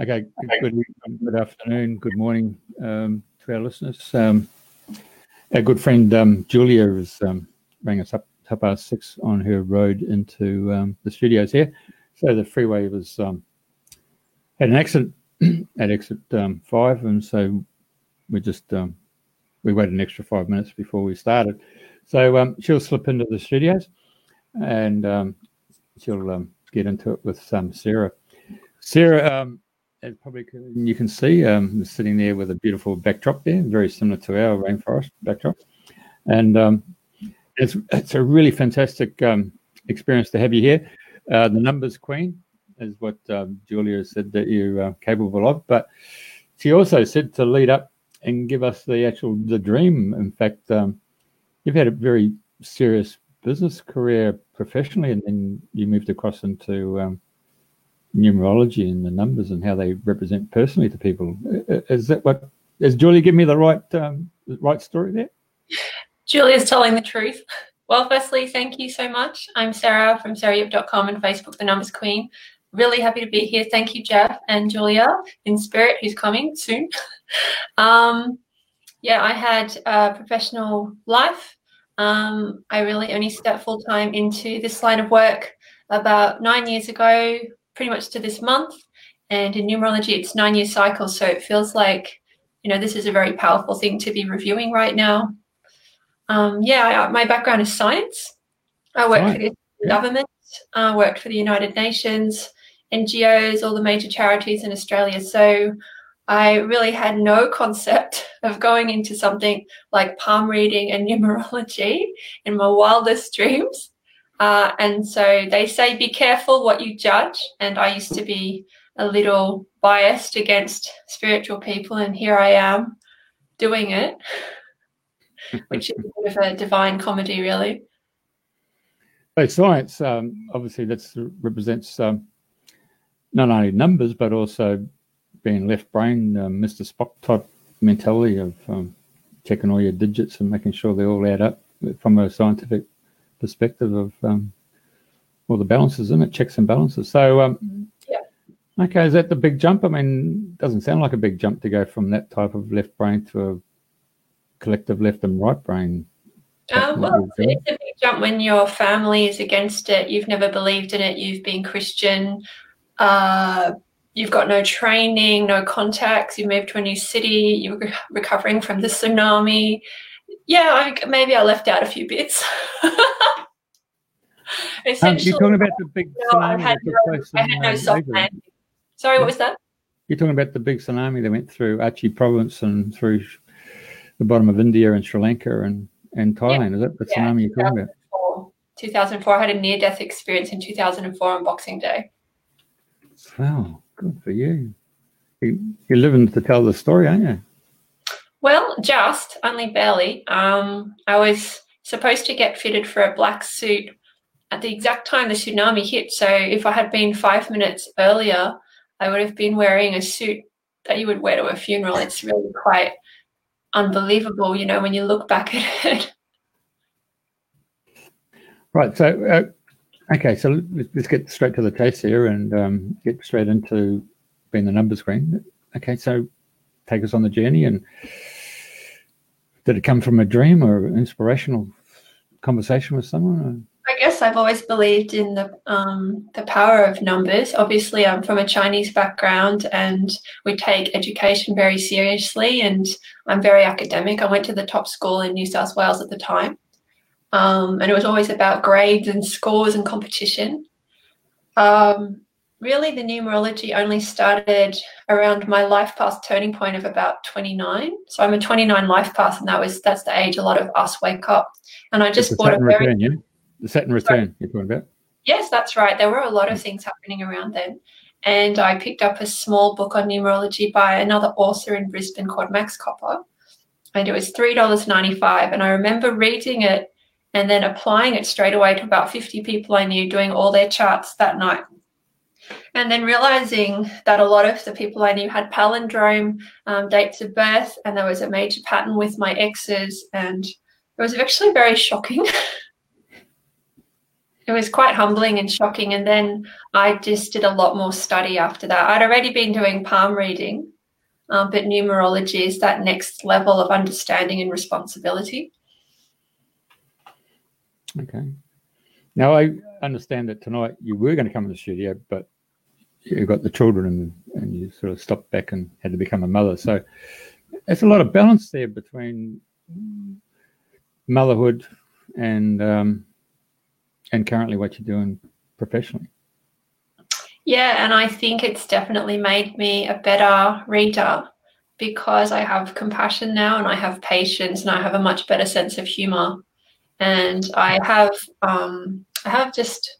Okay. Good, good afternoon, good morning um, to our listeners. Um, our good friend um, Julia has um, rang us up half past six on her road into um, the studios here. So the freeway was um, had an accident at exit um, five, and so we just um, we waited an extra five minutes before we started. So um, she'll slip into the studios, and um, she'll get into it with Sarah. Sarah, probably you can see, is sitting there with a beautiful backdrop there, very similar to our rainforest backdrop, and it's it's a really fantastic um, experience to have you here. Uh, the numbers queen is what um, Julia said that you're uh, capable of, but she also said to lead up and give us the actual the dream. In fact, um, you've had a very serious business career professionally, and then you moved across into um, numerology and the numbers and how they represent personally to people. Is that what? Has Julia given me the right um, right story there? Julia's telling the truth. Well, firstly, thank you so much. I'm Sarah from sarahyip.com and Facebook, The Numbers Queen. Really happy to be here. Thank you, Jeff and Julia in spirit, who's coming soon. um, yeah, I had a professional life. Um, I really only stepped full time into this line of work about nine years ago, pretty much to this month. And in numerology, it's nine year cycles. So it feels like, you know, this is a very powerful thing to be reviewing right now. Um, yeah, I, my background is science. I worked Right, for the yeah. government, uh, worked for the United Nations, NGOs, all the major charities in Australia. So I really had no concept of going into something like palm reading and numerology in my wildest dreams. Uh, and so they say, be careful what you judge. And I used to be a little biased against spiritual people, and here I am doing it, which is a bit of a divine comedy, really. So science, um, obviously, that represents um, not only numbers but also being left brain, um, Mr. Spock type mentality of um, checking all your digits and making sure they all add up from a scientific perspective of um, all the balances in it, checks and balances. So, um, Yeah. okay, is that the big jump? I mean, doesn't sound like a big jump to go from that type of left brain to a collective left and right brain. Um, well, it's a big jump when your family is against it. You've never believed in it. You've been Christian. Uh, you've got no training, no contacts. You moved to a new city. You're re- recovering from the tsunami. Yeah, I, maybe I left out a few bits. Um, Essentially, you're talking about the big no, I tsunami had no, I had no soft landing. Sorry, what was that? You're talking about the big tsunami that went through Aceh province and through the bottom of India and Sri Lanka and, and Thailand. Is that the Yeah, tsunami you're talking about? 2004. 2004. I had a near-death experience in 2004 on Boxing Day. Wow, good for you. you. You're living to tell the story, aren't you? Well, just only barely. Um, I was supposed to get fitted for a black suit at the exact time the tsunami hit. So if I had been five minutes earlier, I would have been wearing a suit that you would wear to a funeral. It's really quite unbelievable, you know, when you look back at it. Right. So, uh, okay. So let's, get straight to the chase here and um, get straight into being the numbers queen. Okay. So take us on the journey. And did it come from a dream or inspirational conversation with someone? I guess I've always believed in the um, the power of numbers. Obviously, I'm from a Chinese background, and we take education very seriously. And I'm very academic. I went to the top school in New South Wales at the time, um, and it was always about grades and scores and competition. Um, really, the numerology only started around my life path turning point of about 29. So I'm a 29 life path, and that was that's the age a lot of us wake up. And I just the bought a very return, yeah? The Saturn return you're talking about? Yes, that's right. There were a lot of things happening around then. And I picked up a small book on numerology by another author in Brisbane called Max Copper. And it was $3.95. And I remember reading it and then applying it straight away to about 50 people I knew, doing all their charts that night. And then realizing that a lot of the people I knew had palindrome um, dates of birth, and there was a major pattern with my exes, and it was actually very shocking. it was quite humbling and shocking. And then I just did a lot more study after that. I'd already been doing palm reading, um, but numerology is that next level of understanding and responsibility. Okay. Now I understand that tonight you were going to come in the studio, but you got the children and, and you sort of stopped back and had to become a mother. So there's a lot of balance there between motherhood and um, and currently what you're doing professionally. Yeah, and I think it's definitely made me a better reader because I have compassion now and I have patience and I have a much better sense of humor. And I have um, I have just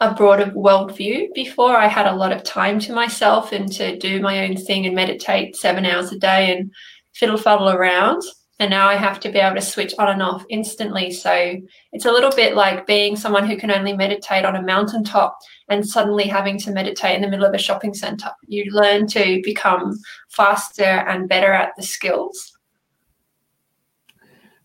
a broader worldview. Before I had a lot of time to myself and to do my own thing and meditate seven hours a day and fiddle faddle around and now I have to be able to switch on and off instantly. So it's a little bit like being someone who can only meditate on a mountaintop and suddenly having to meditate in the middle of a shopping center. You learn to become faster and better at the skills.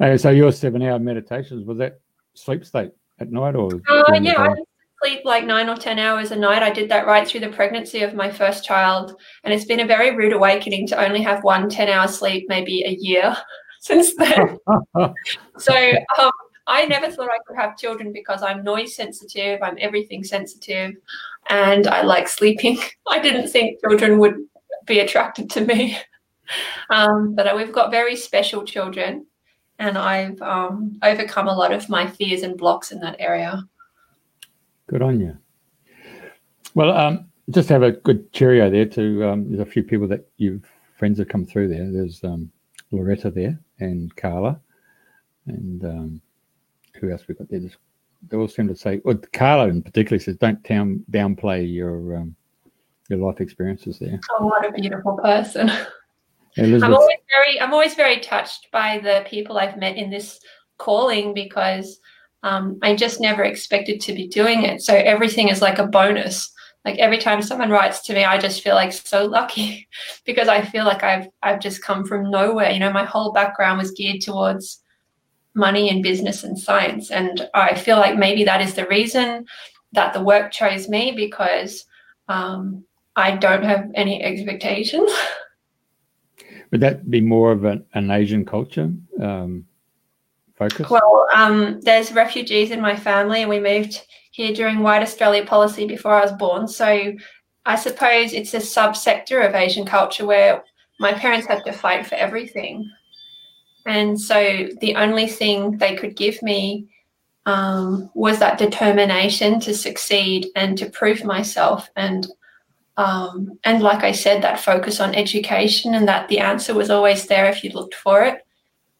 Uh, so your seven-hour meditations was that sleep state at night or? Uh, yeah, I sleep like nine or ten hours a night. I did that right through the pregnancy of my first child, and it's been a very rude awakening to only have one 10-hour sleep maybe a year since then. so um, I never thought I could have children because I'm noise sensitive, I'm everything sensitive, and I like sleeping. I didn't think children would be attracted to me. Um, but we've got very special children, and I've um, overcome a lot of my fears and blocks in that area. Good on you. Well, um, just have a good cheerio there. To um, there's a few people that you've friends have come through there. There's um, Loretta there and Carla, and um, who else we got there? Just, they all seem to say, well, Carla in particular says, don't down, downplay your um, your life experiences there. Oh, what a beautiful person! I'm always very, I'm always very touched by the people I've met in this calling because um, I just never expected to be doing it. So everything is like a bonus like every time someone writes to me i just feel like so lucky because i feel like i've i've just come from nowhere. You know my whole background was geared towards money and business and science. And i feel like maybe that is the reason that the work chose me because um, i don't have any expectations. Would that be more of an, an asian culture um, focus? Well um, there's refugees in my family. And we moved here during White Australia policy before I was born. So I suppose it's a subsector of Asian culture where my parents had to fight for everything. And so the only thing they could give me um, was that determination to succeed and to prove myself. And um, and like I said, that focus on education and that the answer was always there if you looked for it.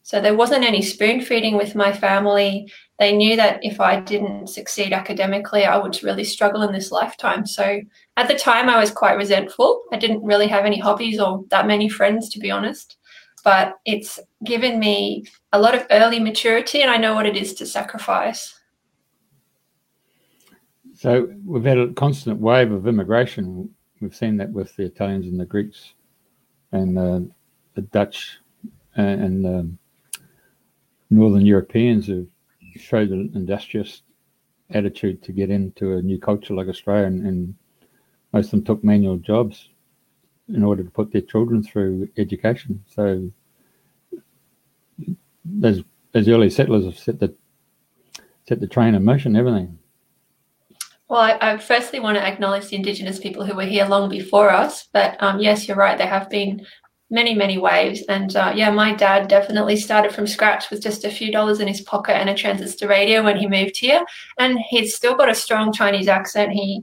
So there wasn't any spoon feeding with my family they knew that if I didn't succeed academically, I would really struggle in this lifetime. So at the time, I was quite resentful. I didn't really have any hobbies or that many friends, to be honest. But it's given me a lot of early maturity, and I know what it is to sacrifice. So we've had a constant wave of immigration. We've seen that with the Italians and the Greeks and uh, the Dutch and, and um, Northern Europeans who've showed an industrious attitude to get into a new culture like Australia, and, and most of them took manual jobs in order to put their children through education. So those those early settlers have set the set the train in motion, everything. Well, I, I, firstly want to acknowledge the Indigenous people who were here long before us. But um, yes, you're right. There have been many, many waves. And uh, yeah, my dad definitely started from scratch with just a few dollars in his pocket and a transistor radio when he moved here. And he's still got a strong Chinese accent. He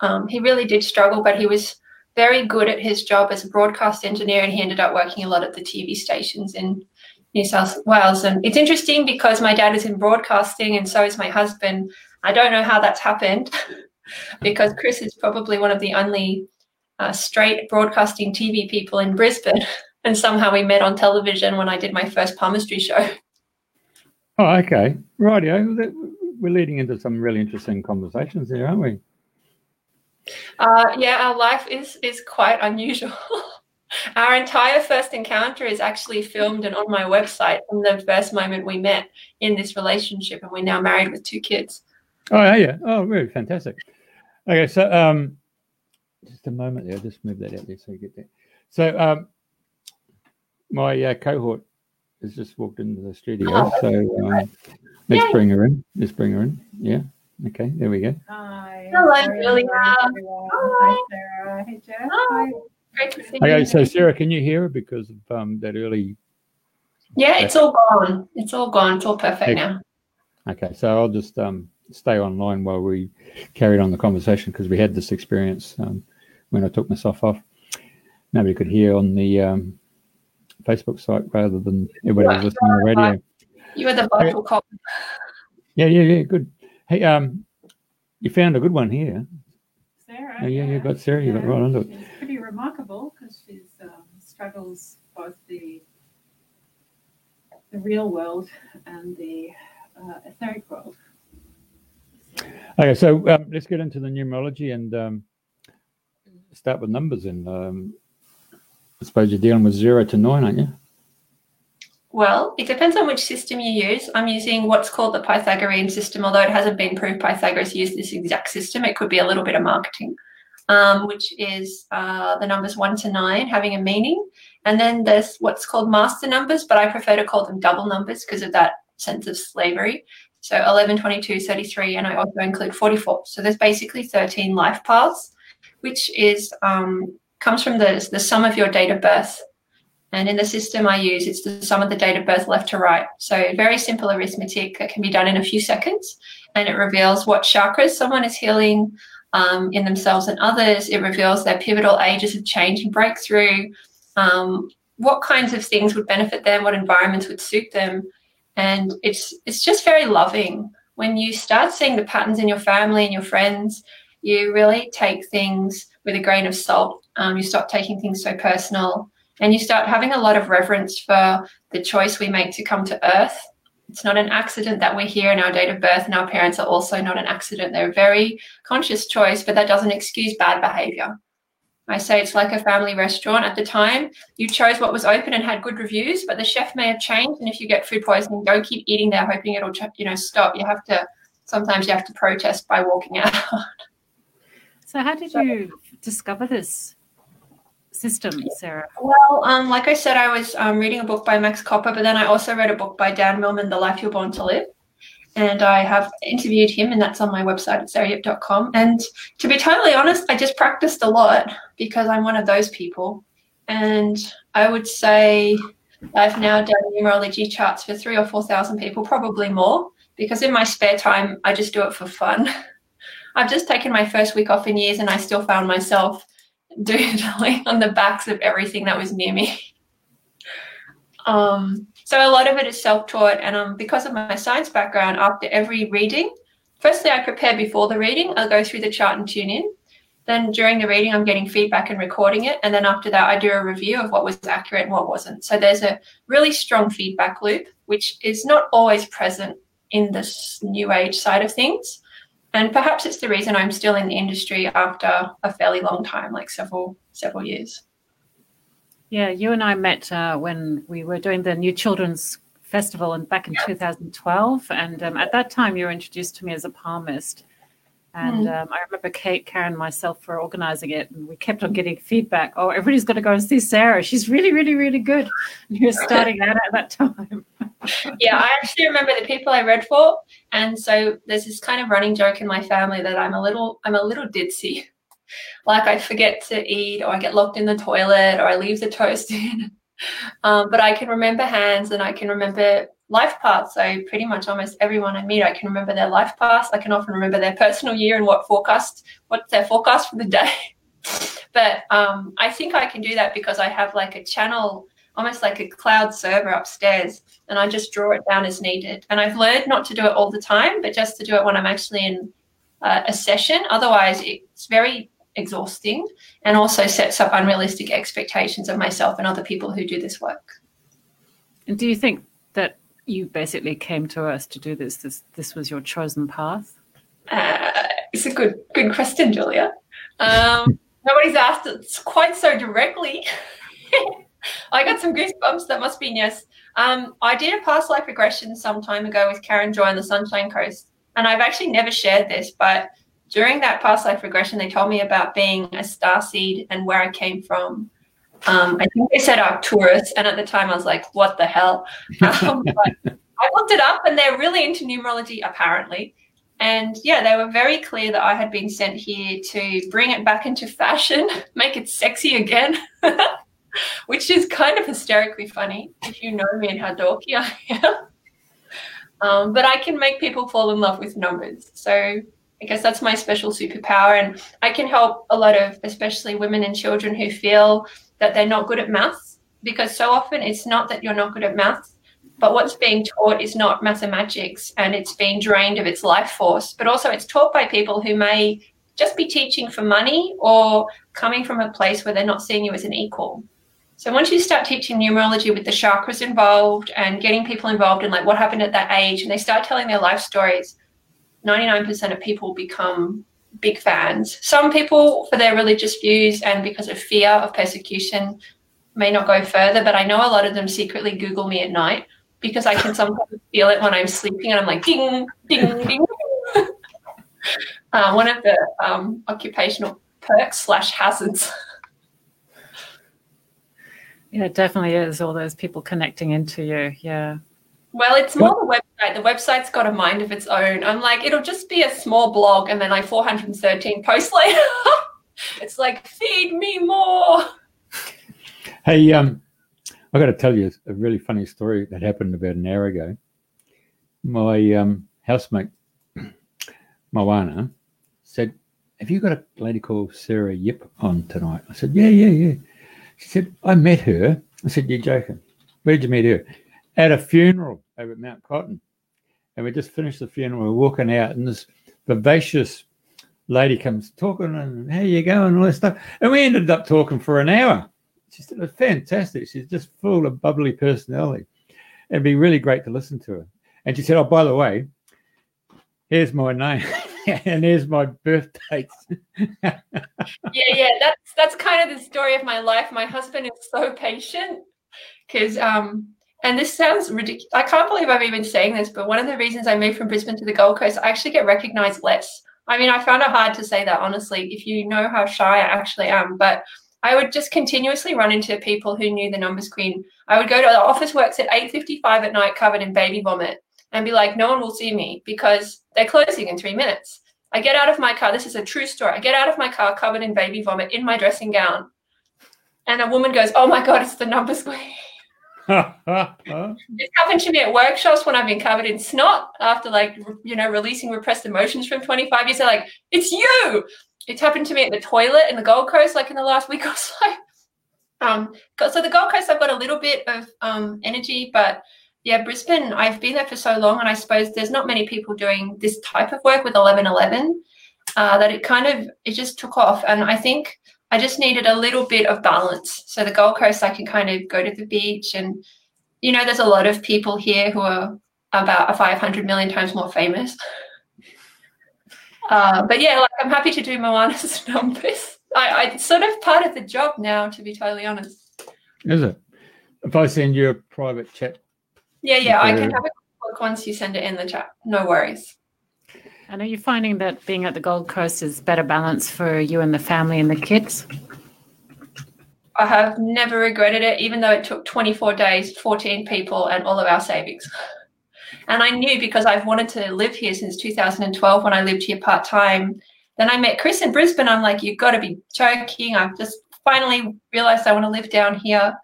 um, he really did struggle, but he was very good at his job as a broadcast engineer, and he ended up working a lot at the TV stations in New South Wales. And it's interesting because my dad is in broadcasting, and so is my husband. I don't know how that's happened because Chris is probably one of the only uh, straight broadcasting TV people in Brisbane. And somehow we met on television when I did my first palmistry show. Oh, okay. Rightio. We're leading into some really interesting conversations there, aren't we? Uh, yeah, our life is is quite unusual. our entire first encounter is actually filmed and on my website from the first moment we met in this relationship, and we're now married with two kids. Oh yeah, yeah. Oh, really fantastic. Okay, so um, just a moment there. I'll Just move that out there so you get that. So um, my uh, cohort has just walked into the studio. Oh, so um, let's Yay. bring her in. Let's bring her in. Yeah. Okay. There we go. Hi. Hello, Julia. Hi, Sarah. Hey, Jeff. Hi. Great to see okay, you. so Sarah, can you hear her because of um, that early? Yeah, it's all gone. It's all gone. It's all perfect now. Okay, so I'll just um, stay online while we carried on the conversation because we had this experience um, when I took myself off. Nobody could hear on the um, Facebook site rather than everybody was listening on the radio. You were the vital cop. Yeah, yeah, yeah. Good. Hey, um, you found a good one here. Sarah. Oh, yeah, yeah, you got Sarah. You got right onto it. She's pretty remarkable because she um, struggles both the the real world and the uh, etheric world. Okay, so um, let's get into the numerology and um, start with numbers. And um, I suppose you're dealing with zero to nine, aren't you? Well, it depends on which system you use. I'm using what's called the Pythagorean system, although it hasn't been proved Pythagoras used this exact system. It could be a little bit of marketing, um, which is uh, the numbers one to nine having a meaning. And then there's what's called master numbers, but I prefer to call them double numbers because of that sense of slavery. So 11, 22, 33, and I also include 44. So there's basically 13 life paths, which is um, comes from the, the sum of your date of birth and in the system I use, it's the sum of the date of birth left to right. So very simple arithmetic that can be done in a few seconds. And it reveals what chakras someone is healing um, in themselves and others. It reveals their pivotal ages of change and breakthrough, um, what kinds of things would benefit them, what environments would suit them. And it's it's just very loving. When you start seeing the patterns in your family and your friends, you really take things with a grain of salt. Um, you stop taking things so personal and you start having a lot of reverence for the choice we make to come to earth. It's not an accident that we're here and our date of birth, and our parents are also not an accident. They're a very conscious choice, but that doesn't excuse bad behavior. I say it's like a family restaurant. At the time, you chose what was open and had good reviews, but the chef may have changed. And if you get food poisoning, don't keep eating there hoping it'll, you know, stop. You have to. Sometimes you have to protest by walking out. So, how did you discover this system, Sarah? Well, um, like I said, I was um, reading a book by Max Copper, but then I also read a book by Dan Millman, The Life You're Born to Live. And I have interviewed him, and that's on my website at sarahyip.com. And to be totally honest, I just practiced a lot because I'm one of those people. And I would say I've now done numerology charts for three or 4,000 people, probably more, because in my spare time, I just do it for fun. I've just taken my first week off in years, and I still found myself doodling on the backs of everything that was near me. Um, so a lot of it is self-taught, and um, because of my science background, after every reading, firstly I prepare before the reading. I'll go through the chart and tune in. Then during the reading, I'm getting feedback and recording it, and then after that, I do a review of what was accurate and what wasn't. So there's a really strong feedback loop, which is not always present in this new age side of things. And perhaps it's the reason I'm still in the industry after a fairly long time, like several several years. Yeah, you and I met uh, when we were doing the New Children's Festival and back in 2012, and um, at that time you were introduced to me as a palmist. And mm. um, I remember Kate, Karen, myself for organizing it, and we kept on getting feedback. Oh, everybody's got to go and see Sarah. She's really, really, really good. And you were starting out at that time. yeah, I actually remember the people I read for, and so there's this kind of running joke in my family that I'm a little, I'm a little ditzy. Like I forget to eat, or I get locked in the toilet, or I leave the toast in. Um, but I can remember hands, and I can remember life paths. So pretty much almost everyone I meet, I can remember their life paths. I can often remember their personal year and what forecast, what's their forecast for the day. but um, I think I can do that because I have like a channel, almost like a cloud server upstairs, and I just draw it down as needed. And I've learned not to do it all the time, but just to do it when I'm actually in uh, a session. Otherwise, it's very exhausting and also sets up unrealistic expectations of myself and other people who do this work. And do you think that you basically came to us to do this? This this was your chosen path. Uh, it's a good good question, Julia. Um, nobody's asked it quite so directly. I got some goosebumps. That must be yes. Um, I did a past life regression some time ago with Karen Joy on the Sunshine Coast, and I've actually never shared this, but during that past life regression, they told me about being a star seed and where I came from. Um, I think they said Arcturus, and at the time I was like, "What the hell?" Um, but I looked it up, and they're really into numerology, apparently. And yeah, they were very clear that I had been sent here to bring it back into fashion, make it sexy again, which is kind of hysterically funny if you know me and how dorky I am. Um, but I can make people fall in love with numbers. So I guess that's my special superpower. And I can help a lot of, especially women and children who feel that they're not good at maths, because so often it's not that you're not good at maths, but what's being taught is not mathematics and it's being drained of its life force. But also, it's taught by people who may just be teaching for money or coming from a place where they're not seeing you as an equal. So once you start teaching numerology with the chakras involved and getting people involved in like what happened at that age and they start telling their life stories, 99% of people become big fans. Some people for their religious views and because of fear of persecution may not go further, but I know a lot of them secretly Google me at night because I can sometimes feel it when I'm sleeping and I'm like ding, ding, ding. uh, one of the um, occupational perks slash hazards. Yeah, it definitely is. All those people connecting into you. Yeah. Well, it's more the website. The website's got a mind of its own. I'm like, it'll just be a small blog and then like 413 posts later. it's like, feed me more. Hey, um, I got to tell you a really funny story that happened about an hour ago. My um, housemate, Moana, said, Have you got a lady called Sarah Yip on tonight? I said, Yeah, yeah, yeah. She said, I met her. I said, You're joking. Where did you meet her? At a funeral over at Mount Cotton. And we just finished the funeral. We're walking out, and this vivacious lady comes talking, and how you going, and all this stuff. And we ended up talking for an hour she's fantastic. She's just full of bubbly personality. It'd be really great to listen to her. And she said, "Oh, by the way, here's my name and here's my birth dates." yeah, yeah, that's that's kind of the story of my life. My husband is so patient because um and this sounds ridiculous. I can't believe I'm even saying this, but one of the reasons I moved from Brisbane to the Gold Coast, I actually get recognized less. I mean, I found it hard to say that honestly, if you know how shy I actually am. But I would just continuously run into people who knew the numbers queen. I would go to the office works at 8.55 at night covered in baby vomit and be like, no one will see me because they're closing in three minutes. I get out of my car. This is a true story. I get out of my car covered in baby vomit in my dressing gown. And a woman goes, oh my God, it's the numbers queen. It's happened to me at workshops when I've been covered in snot after like, you know, releasing repressed emotions from 25 years. They're like, it's you it's happened to me at the toilet in the Gold Coast, like in the last week or so. Um, so the Gold Coast, I've got a little bit of um, energy, but yeah, Brisbane, I've been there for so long, and I suppose there's not many people doing this type of work with 1111 uh, that it kind of it just took off, and I think I just needed a little bit of balance. So the Gold Coast, I can kind of go to the beach, and you know, there's a lot of people here who are about a 500 million times more famous. Uh, but yeah, like I'm happy to do Moana's numbers. I, I, it's sort of part of the job now, to be totally honest. Is it? If I send you a private chat. Yeah, yeah, I can have a look once you send it in the chat. No worries. And are you finding that being at the Gold Coast is better balance for you and the family and the kids? I have never regretted it, even though it took 24 days, 14 people, and all of our savings. And I knew because I've wanted to live here since 2012 when I lived here part time. Then I met Chris in Brisbane. I'm like, you've got to be joking. I've just finally realized I want to live down here.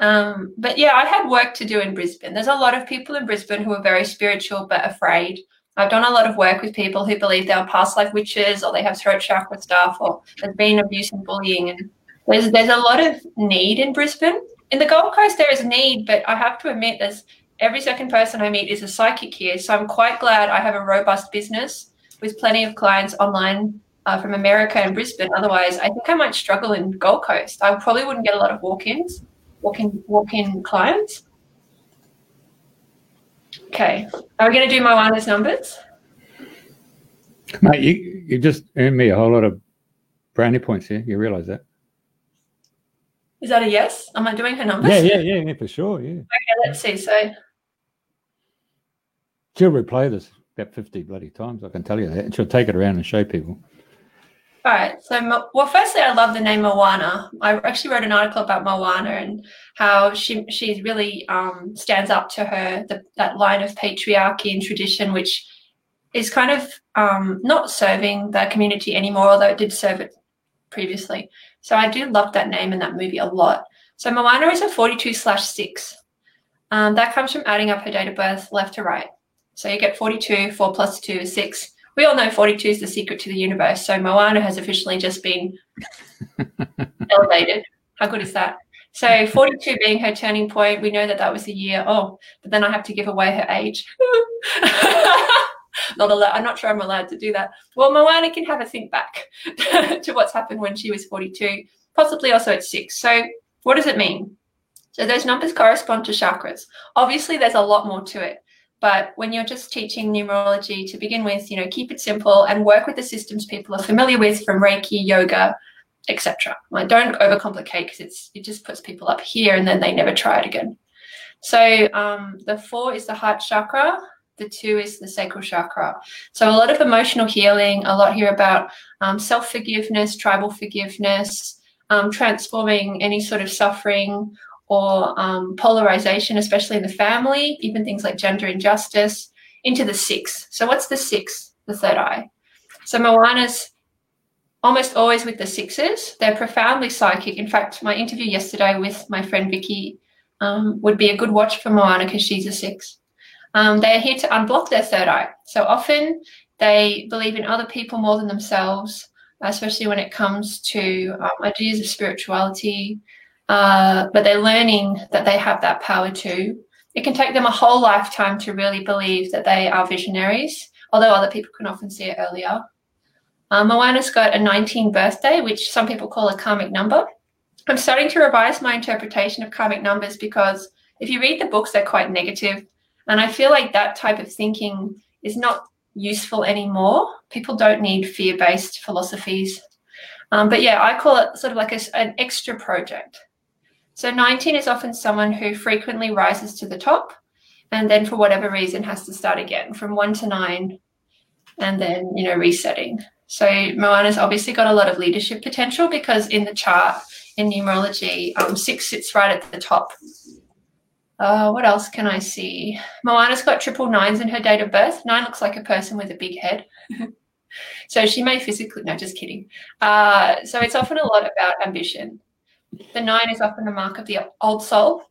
Um, but yeah, I had work to do in Brisbane. There's a lot of people in Brisbane who are very spiritual but afraid. I've done a lot of work with people who believe they're past life witches or they have throat chakra stuff or there's been abuse and bullying. And there's there's a lot of need in Brisbane. In the Gold Coast, there is need, but I have to admit there's every second person I meet is a psychic here. So I'm quite glad I have a robust business with plenty of clients online uh, from America and Brisbane. Otherwise, I think I might struggle in Gold Coast. I probably wouldn't get a lot of walk-ins, walk-in, walk-in clients. Okay. Are we going to do my Moana's numbers? Mate, you, you just earned me a whole lot of brownie points here. You realize that? Is that a yes? Am I doing her numbers? Yeah, yeah, yeah, yeah, for sure. Yeah. Okay, let's see. So, She'll replay this about 50 bloody times, I can tell you that. And she'll take it around and show people. All right. So, well, firstly, I love the name Moana. I actually wrote an article about Moana and how she she really um, stands up to her the, that line of patriarchy and tradition, which is kind of um, not serving the community anymore, although it did serve it previously. So I do love that name and that movie a lot. So Moana is a 42 slash 6. Um, that comes from adding up her date of birth left to right. So you get 42, 4 plus 2 is 6. We all know 42 is the secret to the universe. So Moana has officially just been elevated. How good is that? So 42 being her turning point, we know that that was the year. Oh, but then I have to give away her age. not allowed. I'm not sure I'm allowed to do that. Well, Moana can have a think back to what's happened when she was 42, possibly also at six. So what does it mean? So those numbers correspond to chakras. Obviously, there's a lot more to it. But when you're just teaching numerology to begin with, you know, keep it simple and work with the systems people are familiar with from Reiki, yoga, etc. Like don't overcomplicate because it's it just puts people up here and then they never try it again. So um, the four is the heart chakra, the two is the sacral chakra. So a lot of emotional healing, a lot here about um, self forgiveness, tribal forgiveness, um, transforming any sort of suffering or um, polarization, especially in the family, even things like gender injustice, into the six. So what's the six? The third eye. So Moana's almost always with the sixes. They're profoundly psychic. In fact, my interview yesterday with my friend Vicky um, would be a good watch for Moana because she's a six. Um, they are here to unblock their third eye. So often they believe in other people more than themselves, especially when it comes to um, ideas of spirituality. Uh, but they're learning that they have that power too. It can take them a whole lifetime to really believe that they are visionaries, although other people can often see it earlier. Um, Moana's got a 19 birthday, which some people call a karmic number. I'm starting to revise my interpretation of karmic numbers because if you read the books, they're quite negative. And I feel like that type of thinking is not useful anymore. People don't need fear based philosophies. Um, but yeah, I call it sort of like a, an extra project. So 19 is often someone who frequently rises to the top and then for whatever reason has to start again from one to nine and then, you know, resetting. So Moana's obviously got a lot of leadership potential because in the chart in numerology, um, six sits right at the top uh, what else can I see? Moana's got triple nines in her date of birth. Nine looks like a person with a big head. so she may physically, no, just kidding. Uh, so it's often a lot about ambition. The nine is often the mark of the old soul.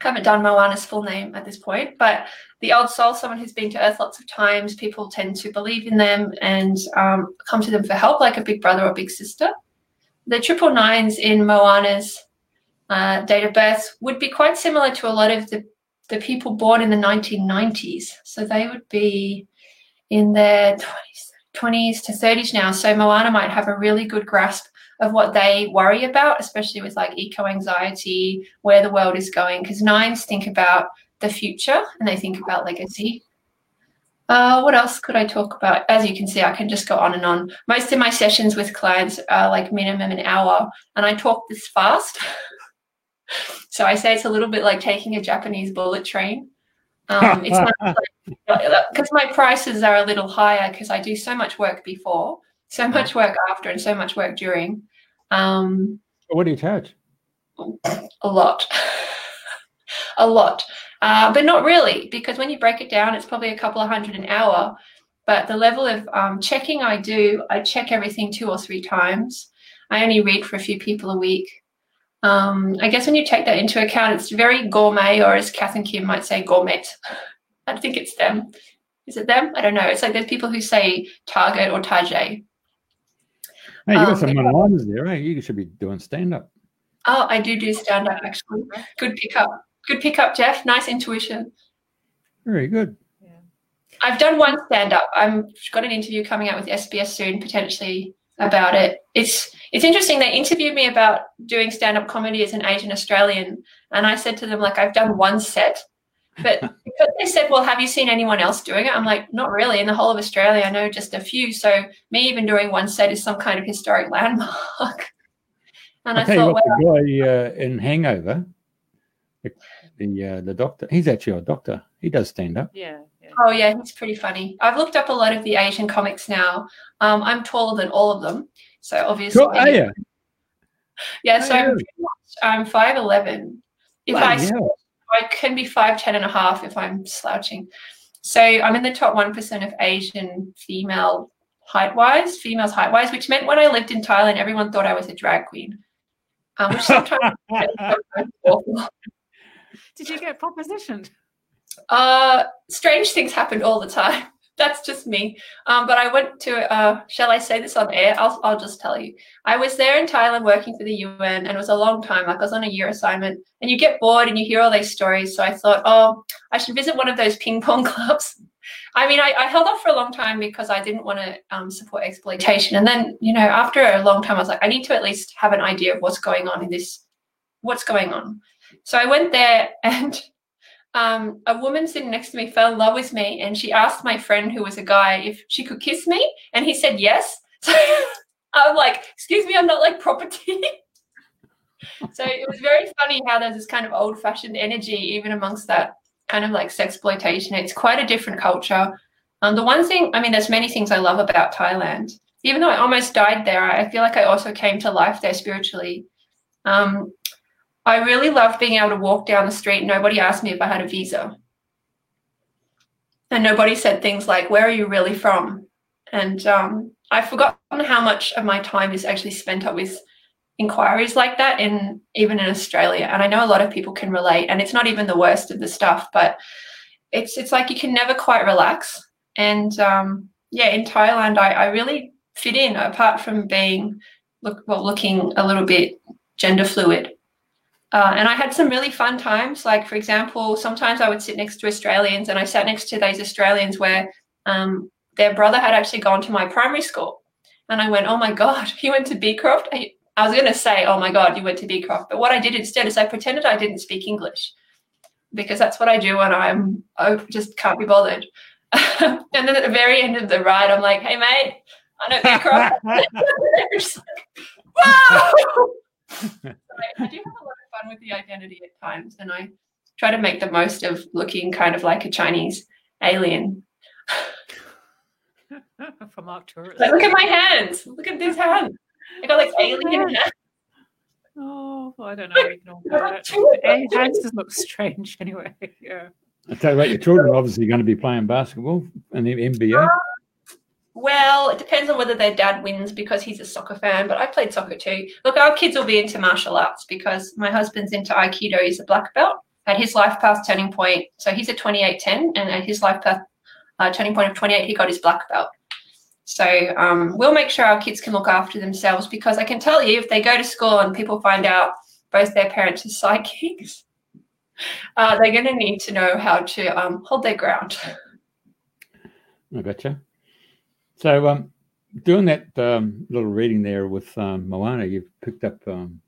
I haven't done Moana's full name at this point, but the old soul, someone who's been to Earth lots of times, people tend to believe in them and um, come to them for help, like a big brother or big sister. The triple nines in Moana's uh, date of birth would be quite similar to a lot of the, the people born in the 1990s. So they would be in their 20s, 20s to 30s now. So Moana might have a really good grasp of what they worry about, especially with like eco anxiety, where the world is going. Because nines think about the future and they think about legacy. Uh, what else could I talk about? As you can see, I can just go on and on. Most of my sessions with clients are like minimum an hour, and I talk this fast. So I say it's a little bit like taking a Japanese bullet train. Um, it's not because my prices are a little higher because I do so much work before, so much work after, and so much work during. Um, what do you charge? A lot, a lot, uh, but not really because when you break it down, it's probably a couple of hundred an hour. But the level of um, checking I do, I check everything two or three times. I only read for a few people a week. Um, I guess when you take that into account, it's very gourmet, or as Kath and Kim might say, gourmet. I think it's them. Is it them? I don't know. It's like there's people who say Target or Target. Hey, you got um, some one-liners there, eh? You should be doing stand-up. Oh, I do do stand-up actually. Good pickup. Good pickup, Jeff. Nice intuition. Very good. Yeah. I've done one stand-up. I'm got an interview coming out with SBS soon, potentially about it. It's it's interesting. They interviewed me about doing stand up comedy as an Asian Australian, and I said to them like I've done one set, But because they said, well, have you seen anyone else doing it? I'm like, not really. In the whole of Australia, I know just a few. So me even doing one set is some kind of historic landmark. And I, I thought, what, well, the guy uh, in Hangover, the the, uh, the doctor, he's actually a doctor. He does stand up. Yeah, yeah. Oh yeah, he's pretty funny. I've looked up a lot of the Asian comics now. Um, I'm taller than all of them, so obviously. Cool. Oh, yeah. Yeah, so oh, I'm five eleven. If wow, I yeah. I can be five ten and a half if I'm slouching. So I'm in the top one percent of Asian female height wise, females height wise, which meant when I lived in Thailand, everyone thought I was a drag queen. Um, which sometimes. Did you get propositioned? Uh, strange things happened all the time. That's just me. Um, but I went to, uh, shall I say this on air? I'll, I'll just tell you. I was there in Thailand working for the UN, and it was a long time. Like I was on a year assignment, and you get bored and you hear all these stories. So I thought, oh, I should visit one of those ping pong clubs. I mean, I, I, held off for a long time because I didn't want to um, support exploitation. And then, you know, after a long time, I was like, I need to at least have an idea of what's going on in this, what's going on. So I went there and um, a woman sitting next to me fell in love with me and she asked my friend who was a guy if she could kiss me and he said yes. So I'm like, excuse me, I'm not like property. so it was very funny how there's this kind of old fashioned energy even amongst that kind of like sexploitation. It's quite a different culture. Um, the one thing, I mean, there's many things I love about Thailand. Even though I almost died there, I feel like I also came to life there spiritually. Um, I really loved being able to walk down the street. Nobody asked me if I had a visa. And nobody said things like, Where are you really from? And um, I've forgotten how much of my time is actually spent up with inquiries like that in even in Australia. And I know a lot of people can relate, and it's not even the worst of the stuff, but it's it's like you can never quite relax. And um, yeah, in Thailand, I, I really fit in apart from being look well looking a little bit gender fluid. Uh, and I had some really fun times. Like, for example, sometimes I would sit next to Australians, and I sat next to these Australians where um, their brother had actually gone to my primary school. And I went, Oh my God, he went to Beecroft? I, I was going to say, Oh my God, you went to Beecroft. But what I did instead is I pretended I didn't speak English because that's what I do when I'm, I just can't be bothered. and then at the very end of the ride, I'm like, Hey, mate, I know Beecroft. wow! I, I do have a lot fun with the identity at times, and I try to make the most of looking kind of like a Chinese alien. From Arcturus. Like, look at my hands. Look at this hand. I got like oh, alien hands. Oh, I don't know. It. hands just look strange anyway. Yeah. I tell you what, your children are obviously going to be playing basketball in the NBA. Oh, Well, it depends on whether their dad wins because he's a soccer fan, but I played soccer too. Look, our kids will be into martial arts because my husband's into Aikido. He's a black belt. At his life path turning point, so he's a 2810, and at his life path uh, turning point of 28, he got his black belt. So um, we'll make sure our kids can look after themselves because I can tell you if they go to school and people find out both their parents are psychics, uh, they're going to need to know how to um, hold their ground. I gotcha. So, um, doing that um, little reading there with um, Moana, you've picked up um,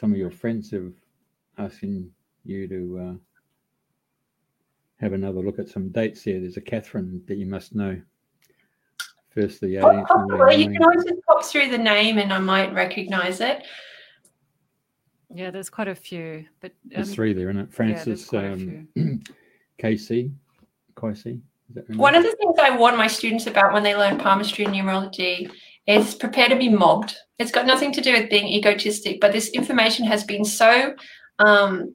some of your friends have asking you to uh, have another look at some dates here. There's a Catherine that you must know. First, the 18th. Oh, well, you can always just pop through the name and I might recognize it. Yeah, there's quite a few, but um, there's three there, isn't it? Francis, yeah, um, KC, KC. One of the things I warn my students about when they learn palmistry and numerology is prepare to be mobbed. It's got nothing to do with being egotistic, but this information has been so um,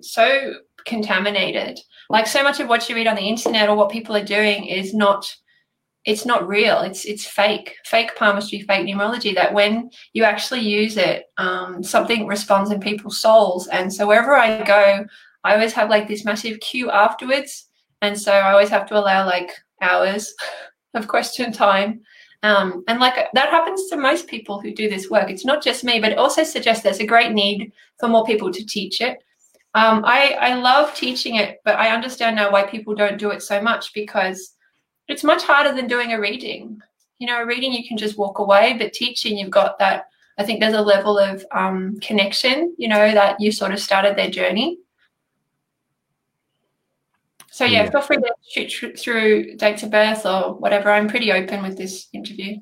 so contaminated. Like so much of what you read on the internet or what people are doing is not it's not real. It's it's fake, fake palmistry, fake numerology. That when you actually use it, um, something responds in people's souls. And so wherever I go, I always have like this massive queue afterwards and so I always have to allow like hours of question time. Um, and like that happens to most people who do this work. It's not just me, but it also suggests there's a great need for more people to teach it. Um, I, I love teaching it, but I understand now why people don't do it so much because it's much harder than doing a reading. You know, a reading you can just walk away, but teaching you've got that. I think there's a level of um, connection, you know, that you sort of started their journey. So yeah, yeah, feel free to shoot through dates of birth or whatever. I'm pretty open with this interview.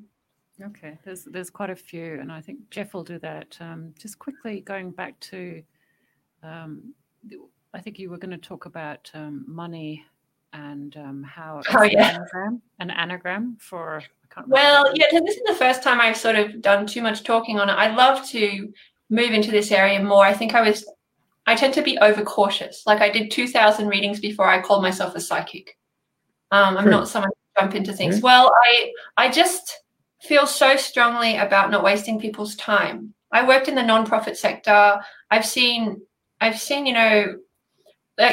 Okay, there's there's quite a few, and I think Jeff will do that. Um, just quickly going back to, um, I think you were going to talk about um, money and um, how oh, yeah. an, anagram, an anagram for. Well, yeah, this is the first time I've sort of done too much talking on it. I'd love to move into this area more. I think I was, I tend to be overcautious. Like I did 2,000 readings before I called myself a psychic. Um, I'm not someone to jump into things. Well, I, I just feel so strongly about not wasting people's time. I worked in the nonprofit sector. I've seen, I've seen, you know,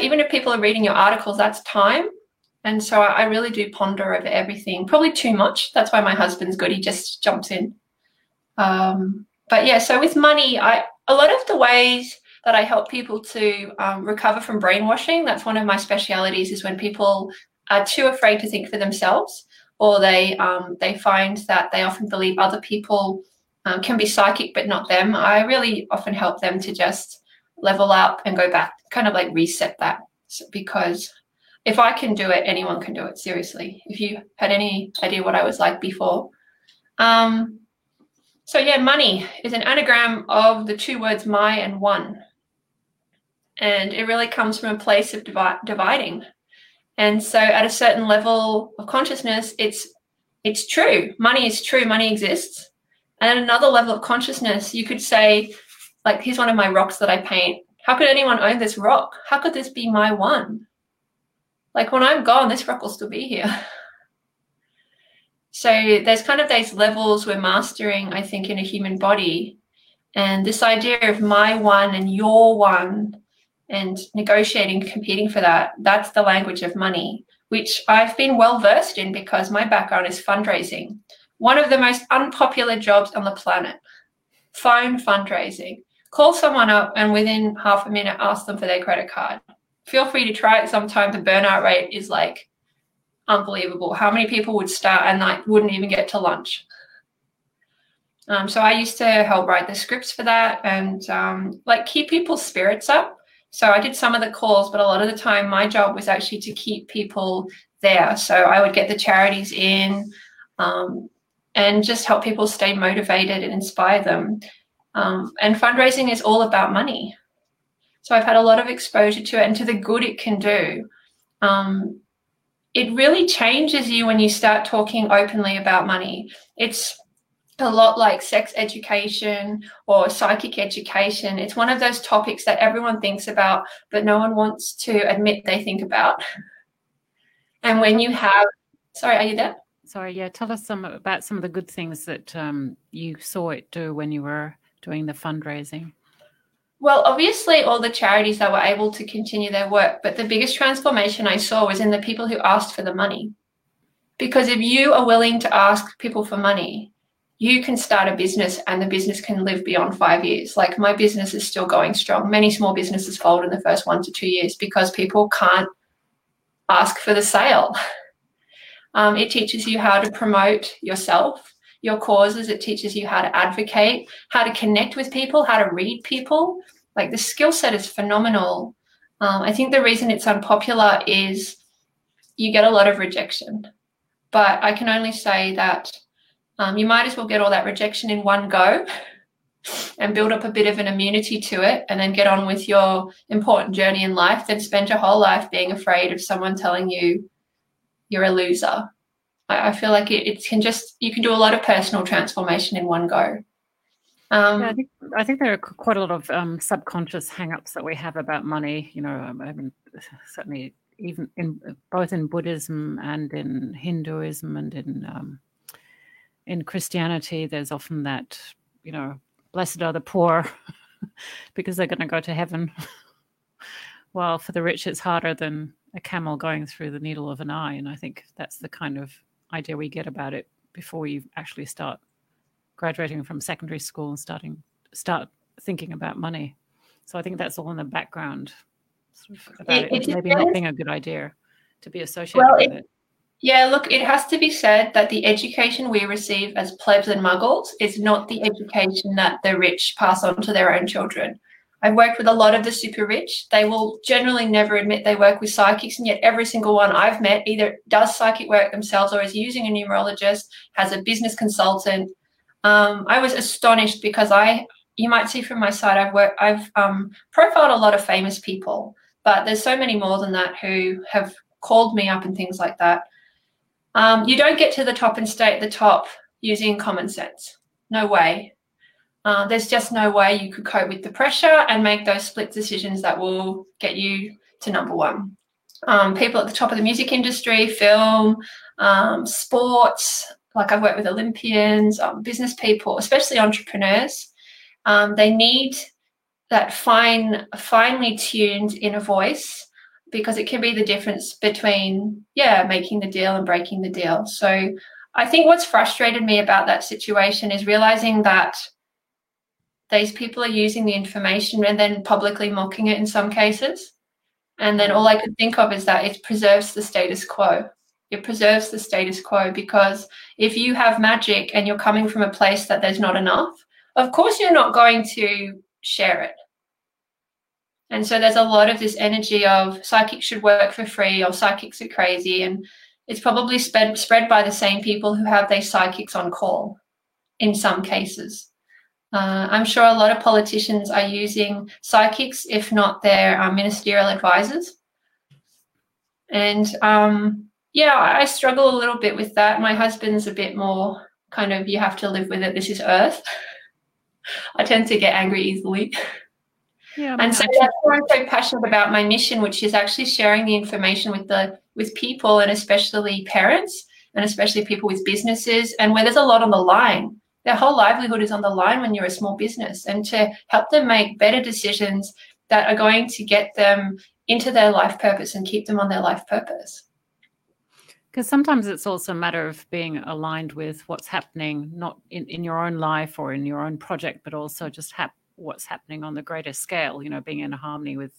even if people are reading your articles, that's time. And so I really do ponder over everything, probably too much. That's why my husband's good. He just jumps in. Um, but yeah, so with money, I a lot of the ways that I help people to um, recover from brainwashing. That's one of my specialities. Is when people are too afraid to think for themselves, or they um, they find that they often believe other people um, can be psychic but not them. I really often help them to just level up and go back, kind of like reset that because if I can do it, anyone can do it. Seriously, if you had any idea what I was like before. Um, so yeah, money is an anagram of the two words my and one. And it really comes from a place of divi- dividing. And so at a certain level of consciousness, it's it's true. Money is true, money exists. And at another level of consciousness, you could say, like, here's one of my rocks that I paint. How could anyone own this rock? How could this be my one? Like when I'm gone, this rock will still be here. So there's kind of these levels we're mastering, I think, in a human body. And this idea of my one and your one and negotiating, competing for that, that's the language of money, which I've been well versed in because my background is fundraising. One of the most unpopular jobs on the planet phone fundraising. Call someone up and within half a minute ask them for their credit card. Feel free to try it sometime. The burnout rate is like unbelievable. How many people would start and like wouldn't even get to lunch? Um, so I used to help write the scripts for that and um, like keep people's spirits up. So I did some of the calls, but a lot of the time my job was actually to keep people there. So I would get the charities in um, and just help people stay motivated and inspire them. Um, and fundraising is all about money. So I've had a lot of exposure to it and to the good it can do. Um, it really changes you when you start talking openly about money. It's a lot like sex education or psychic education. It's one of those topics that everyone thinks about, but no one wants to admit they think about. And when you have, sorry, are you there? Sorry, yeah. Tell us some about some of the good things that um, you saw it do when you were doing the fundraising. Well, obviously, all the charities that were able to continue their work, but the biggest transformation I saw was in the people who asked for the money. Because if you are willing to ask people for money, you can start a business and the business can live beyond five years. Like my business is still going strong. Many small businesses fold in the first one to two years because people can't ask for the sale. Um, it teaches you how to promote yourself, your causes. It teaches you how to advocate, how to connect with people, how to read people, like the skill set is phenomenal. Um, I think the reason it's unpopular is you get a lot of rejection. But I can only say that um, you might as well get all that rejection in one go and build up a bit of an immunity to it and then get on with your important journey in life than spend your whole life being afraid of someone telling you you're a loser. I, I feel like it, it can just, you can do a lot of personal transformation in one go. Um, yeah, I think I think there are quite a lot of um, subconscious hang-ups that we have about money. You know, um, I mean, certainly even in both in Buddhism and in Hinduism and in um, in Christianity, there's often that you know, blessed are the poor because they're going to go to heaven. While for the rich, it's harder than a camel going through the needle of an eye. And I think that's the kind of idea we get about it before you actually start graduating from secondary school and starting start thinking about money. So I think that's all in the background sort of about it, it, it maybe not being a good idea to be associated well, with it. Yeah, look, it has to be said that the education we receive as plebs and muggles is not the education that the rich pass on to their own children. I've worked with a lot of the super rich. They will generally never admit they work with psychics, and yet every single one I've met either does psychic work themselves or is using a numerologist, has a business consultant. Um, I was astonished because I, you might see from my site, I've worked, I've um, profiled a lot of famous people, but there's so many more than that who have called me up and things like that. Um, you don't get to the top and stay at the top using common sense. No way. Uh, there's just no way you could cope with the pressure and make those split decisions that will get you to number one. Um, people at the top of the music industry, film, um, sports, like I've worked with Olympians, um, business people, especially entrepreneurs. Um, they need that fine, finely tuned inner voice because it can be the difference between, yeah, making the deal and breaking the deal. So I think what's frustrated me about that situation is realizing that these people are using the information and then publicly mocking it in some cases. And then all I could think of is that it preserves the status quo. It preserves the status quo because if you have magic and you're coming from a place that there's not enough, of course you're not going to share it. And so there's a lot of this energy of psychics should work for free or psychics are crazy. And it's probably spread, spread by the same people who have their psychics on call in some cases. Uh, I'm sure a lot of politicians are using psychics, if not their um, ministerial advisors. And um, yeah, I struggle a little bit with that. My husband's a bit more kind of, you have to live with it. This is Earth. I tend to get angry easily. Yeah, and so that's why I'm so passionate about my mission, which is actually sharing the information with the with people and especially parents and especially people with businesses and where there's a lot on the line their whole livelihood is on the line when you're a small business and to help them make better decisions that are going to get them into their life purpose and keep them on their life purpose. Because sometimes it's also a matter of being aligned with what's happening, not in, in your own life or in your own project, but also just hap- what's happening on the greater scale, you know, being in harmony with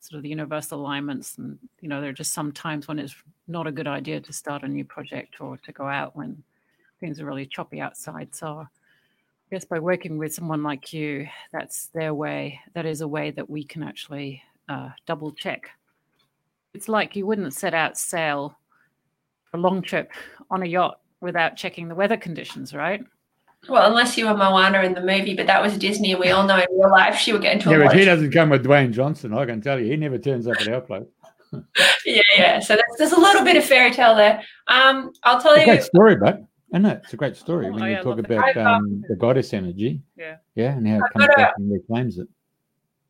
sort of the universal alignments. And, you know, there are just some times when it's not a good idea to start a new project or to go out when things are really choppy outside. So I guess by working with someone like you, that's their way. That is a way that we can actually uh, double check. It's like you wouldn't set out sail for a long trip on a yacht without checking the weather conditions, right? Well, unless you were Moana in the movie, but that was Disney, and we all know in real life she would get into yeah, a. Yeah, but he doesn't come with Dwayne Johnson. I can tell you, he never turns up at our place. yeah, yeah. So there's a little bit of fairy tale there. Um, I'll tell it's you. A great story, but I know it's a great story Oh, when yeah, you talk about I've, um, the goddess energy. Yeah. Yeah, and how it I've comes got a- back and reclaims it.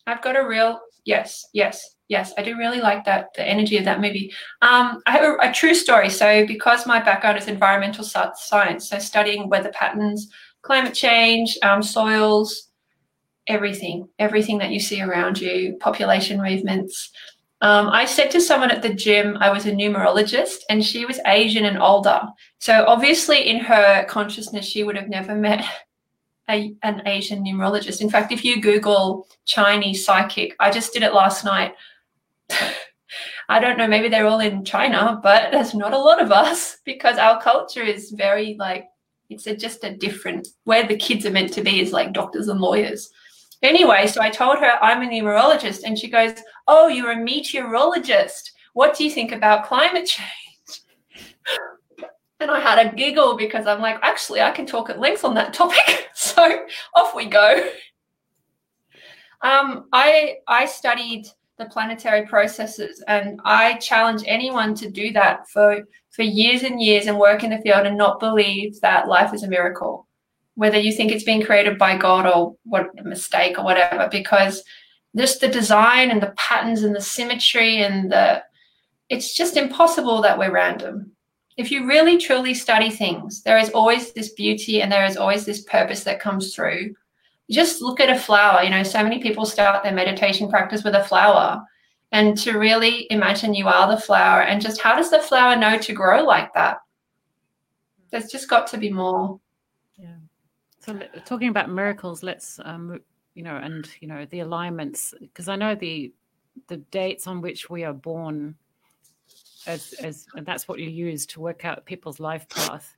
I've got a real yes, yes, yes. I do really like that the energy of that movie. Um, I have a, a true story. So because my background is environmental science, so studying weather patterns, climate change, um, soils, everything, everything that you see around you, population movements. Um, I said to someone at the gym, I was a numerologist, and she was Asian and older. So obviously, in her consciousness, she would have never met a, an Asian numerologist. In fact, if you Google Chinese psychic, I just did it last night. I don't know, maybe they're all in China, but there's not a lot of us because our culture is very like, it's a, just a different, where the kids are meant to be is like doctors and lawyers. Anyway, so I told her I'm a numerologist and she goes, Oh, you're a meteorologist. What do you think about climate change? And I had a giggle because I'm like, actually, I can talk at length on that topic. So off we go. Um, I I studied the planetary processes, and I challenge anyone to do that for for years and years and work in the field and not believe that life is a miracle, whether you think it's being created by God or what a mistake or whatever, because just the design and the patterns and the symmetry and the it's just impossible that we're random if you really truly study things, there is always this beauty and there is always this purpose that comes through. Just look at a flower. You know, so many people start their meditation practice with a flower. And to really imagine you are the flower and just how does the flower know to grow like that? There's just got to be more. Yeah. So talking about miracles, let's um, you know, and you know the alignments, because I know the the dates on which we are born, as as and that's what you use to work out people's life path.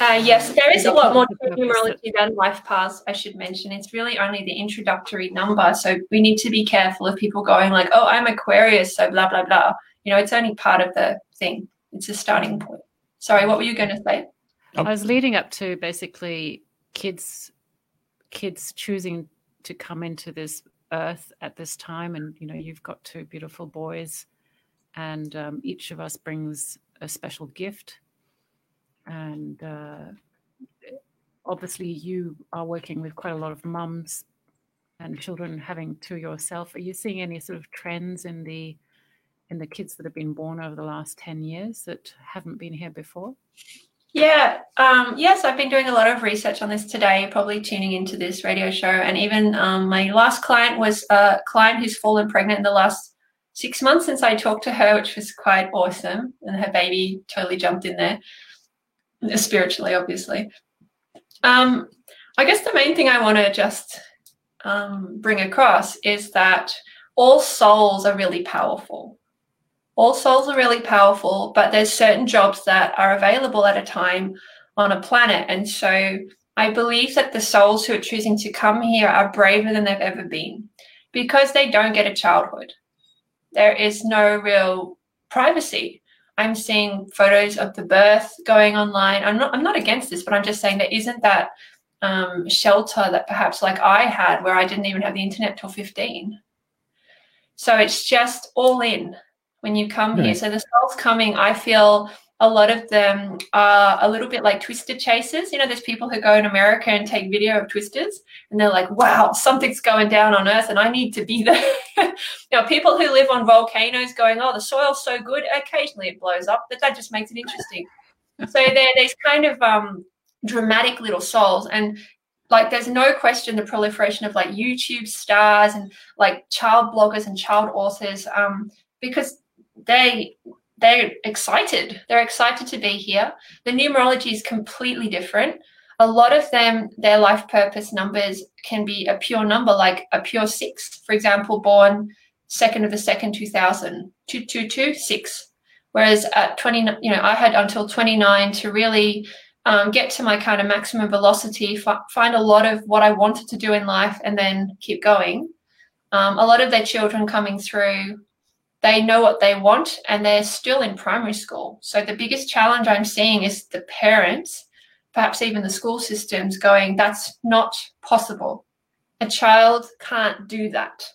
Uh, yes, there is a lot more to numerology than life paths, I should mention. It's really only the introductory number. So we need to be careful of people going like, oh, I'm Aquarius, so blah, blah, blah. You know, it's only part of the thing. It's a starting point. Sorry, what were you going to say? I was leading up to basically kids kids choosing to come into this earth at this time and you know you've got two beautiful boys and um, each of us brings a special gift and uh, obviously you are working with quite a lot of mums and children having to yourself are you seeing any sort of trends in the in the kids that have been born over the last 10 years that haven't been here before yeah, um, yes, I've been doing a lot of research on this today, probably tuning into this radio show. And even um, my last client was a client who's fallen pregnant in the last six months since I talked to her, which was quite awesome. And her baby totally jumped in there, spiritually, obviously. Um, I guess the main thing I want to just um, bring across is that all souls are really powerful all souls are really powerful, but there's certain jobs that are available at a time on a planet. And so I believe that the souls who are choosing to come here are braver than they've ever been because they don't get a childhood. There is no real privacy. I'm seeing photos of the birth going online. I'm not I'm not against this, but I'm just saying there isn't that um, shelter that perhaps like I had where I didn't even have the internet till 15. So it's just all in when you come here. So the souls coming, I feel a lot of them are a little bit like twister chasers. You know, there's people who go in America and take video of twisters and they're like, wow, something's going down on earth and I need to be there. you know, people who live on volcanoes going, oh, the soil's so good. Occasionally it blows up, but that just makes it interesting. so there, there's kind of um, dramatic little souls. And like there's no question the proliferation of like YouTube stars and like child bloggers and child authors um, because they they're excited. They're excited to be here. The numerology is completely different. A lot of them, their life purpose numbers can be a pure number, like a pure six. For example, born second of the second, 2000, 2226. Whereas at 20, you know, I had until 29 to really um, get to my kind of maximum velocity, f- find a lot of what I wanted to do in life, and then keep going. Um, a lot of their children coming through they know what they want and they're still in primary school. So the biggest challenge I'm seeing is the parents, perhaps even the school systems, going, that's not possible. A child can't do that.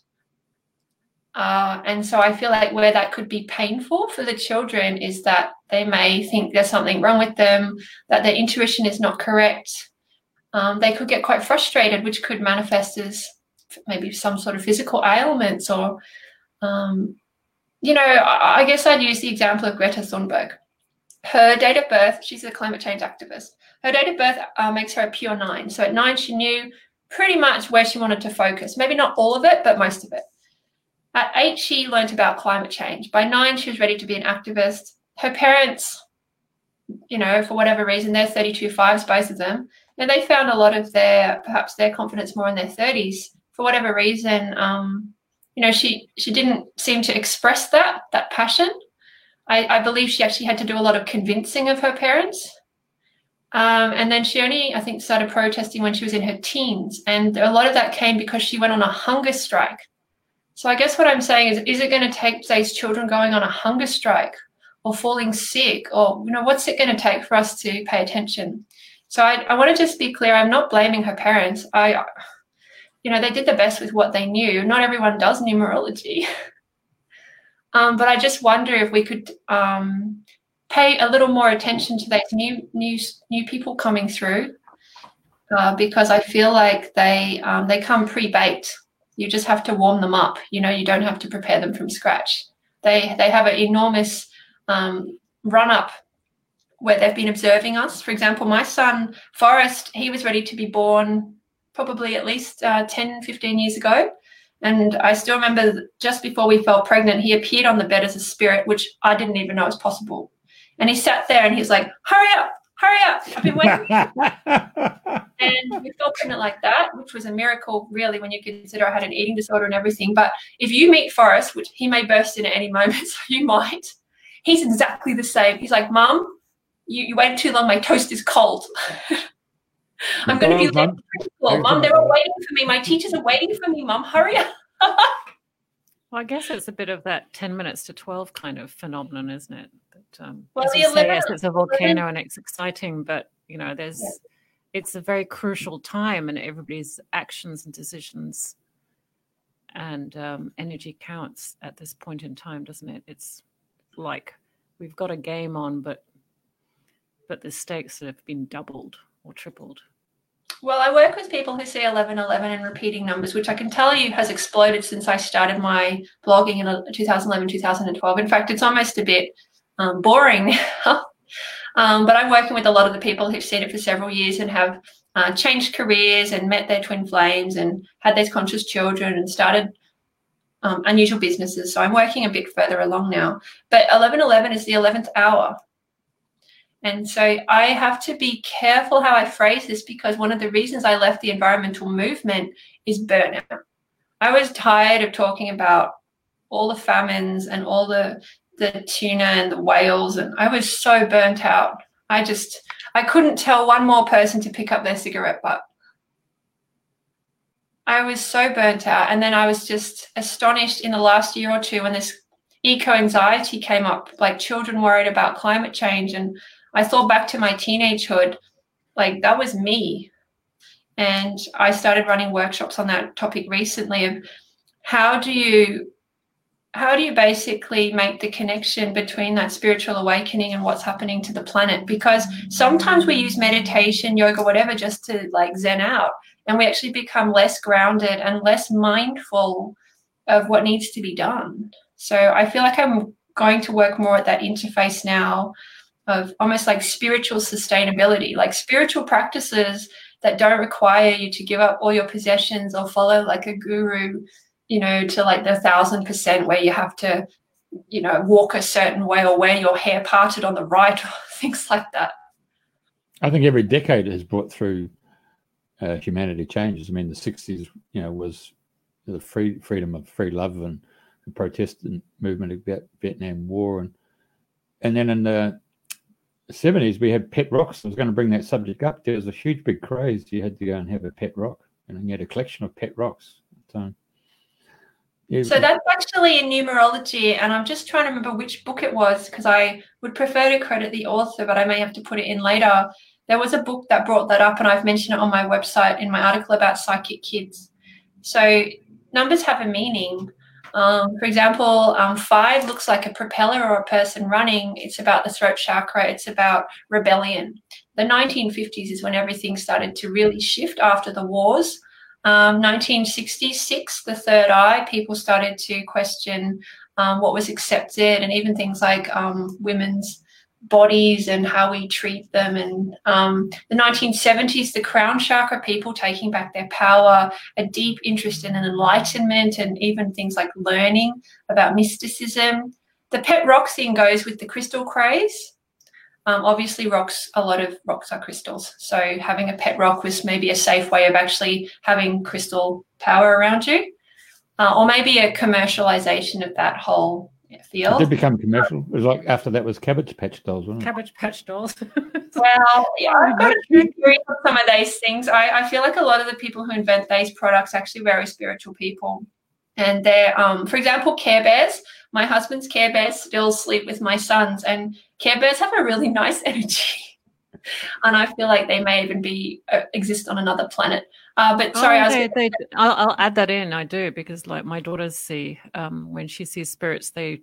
Uh, and so I feel like where that could be painful for the children is that they may think there's something wrong with them, that their intuition is not correct. Um, they could get quite frustrated, which could manifest as maybe some sort of physical ailments or um, you know, I, guess I'd use the example of Greta Thunberg. Her date of birth, she's a climate change activist. Her date of birth uh, makes her a pure nine. So at nine, she knew pretty much where she wanted to focus. Maybe not all of it, but most of it. At eight, she learned about climate change. By nine, she was ready to be an activist. Her parents, you know, for whatever reason, they're 32 fives, both of them. And they found a lot of their, perhaps their confidence more in their 30s. For whatever reason, um, you know, she she didn't seem to express that that passion. I, I believe she actually had to do a lot of convincing of her parents. Um, and then she only, I think, started protesting when she was in her teens. And a lot of that came because she went on a hunger strike. So I guess what I'm saying is, is it going to take these children going on a hunger strike or falling sick or, you know, what's it going to take for us to pay attention? So I, I want to just be clear. I'm not blaming her parents. I, you know, they did the best with what they knew. Not everyone does numerology. um, but I just wonder if we could um, pay a little more attention to those new new new people coming through, uh, because I feel like they um, they come pre-baked. You just have to warm them up. You know, you don't have to prepare them from scratch. They they have an enormous um, run up where they've been observing us. For example, my son Forrest, he was ready to be born probably at least uh, 10, 15 years ago. And I still remember just before we fell pregnant, he appeared on the bed as a spirit, which I didn't even know was possible. And he sat there and he was like, hurry up, hurry up. I've been waiting. and we fell pregnant like that, which was a miracle, really, when you consider I had an eating disorder and everything. But if you meet Forrest, which he may burst in at any moment, so you might, he's exactly the same. He's like, Mom, you, you waited too long. My toast is cold. I'm going to be late. Mom, Mom, they're all waiting for me. My teachers are waiting for me. Mom, hurry up. Well, I guess it's a bit of that 10 minutes to 12 kind of phenomenon, isn't it? That, um, Well, as the you say, yes, it's a volcano and it's exciting, but, you know, there's, Yeah. it's a very crucial time and everybody's actions and decisions and um, energy counts at this point in time, doesn't it? It's like we've got a game on, but, but the stakes have been doubled or tripled. Well, I work with people who see 1111 and repeating numbers, which I can tell you has exploded since I started my blogging in 2011, 2012. In fact, it's almost a bit um, boring now. um, but I'm working with a lot of the people who've seen it for several years and have uh, changed careers and met their twin flames and had these conscious children and started um, unusual businesses. So I'm working a bit further along now. But 1111 is the 11th hour. And so I have to be careful how I phrase this because one of the reasons I left the environmental movement is burnout. I was tired of talking about all the famines and all the the tuna and the whales and I was so burnt out. I just I couldn't tell one more person to pick up their cigarette butt. I was so burnt out and then I was just astonished in the last year or two when this eco anxiety came up like children worried about climate change and I thought back to my teenagehood, like that was me. And I started running workshops on that topic recently of how do you how do you basically make the connection between that spiritual awakening and what's happening to the planet? Because sometimes we use meditation, yoga, whatever, just to like zen out, and we actually become less grounded and less mindful of what needs to be done. So I feel like I'm going to work more at that interface now of almost like spiritual sustainability, like spiritual practices that don't require you to give up all your possessions or follow like a guru, you know, to like the thousand percent where you have to, you know, walk a certain way or wear your hair parted on the right or things like that. I think every decade has brought through uh, humanity changes. I mean, the '60s, you know, was the free freedom of free love and the Protestant movement about Vietnam War, and and then in the 70s we had pet rocks. I was going to bring that subject up. There was a huge big craze. You had to go and have a pet rock, and you had a collection of pet rocks. So, yeah, So that's actually in numerology, and I'm just trying to remember which book it was because I would prefer to credit the author, but I may have to put it in later. There was a book that brought that up, and I've mentioned it on my website in my article about psychic kids. So numbers have a meaning. Um, for example, um, five looks like a propeller or a person running. It's about the throat chakra. It's about rebellion. The 1950s is when everything started to really shift after the wars. Um, 1966, the third eye, people started to question um, what was accepted and even things like um, women's bodies and how we treat them. And um, the 1970s, the crown chakra, people taking back their power, a deep interest in an enlightenment and even things like learning about mysticism. The pet rock thing goes with the crystal craze. Um, obviously, rocks, a lot of rocks are crystals. So having a pet rock was maybe a safe way of actually having crystal power around you. Uh, or maybe a commercialization of that whole field. did become commercial. It was like after that was Cabbage Patch Dolls, wasn't it? Cabbage Patch Dolls. Well, yeah, I've got a few on some of these things. I, I feel like a lot of the people who invent these products are actually very spiritual people. And they're, um, for example, Care Bears. My husband's Care Bears still sleep with my sons, and Care Bears have a really nice energy. and I feel like they may even be uh, exist on another planet. Uh, but sorry, Oh, I was they, they, I'll, I'll add that in. I do because like my daughters see um, when she sees spirits, they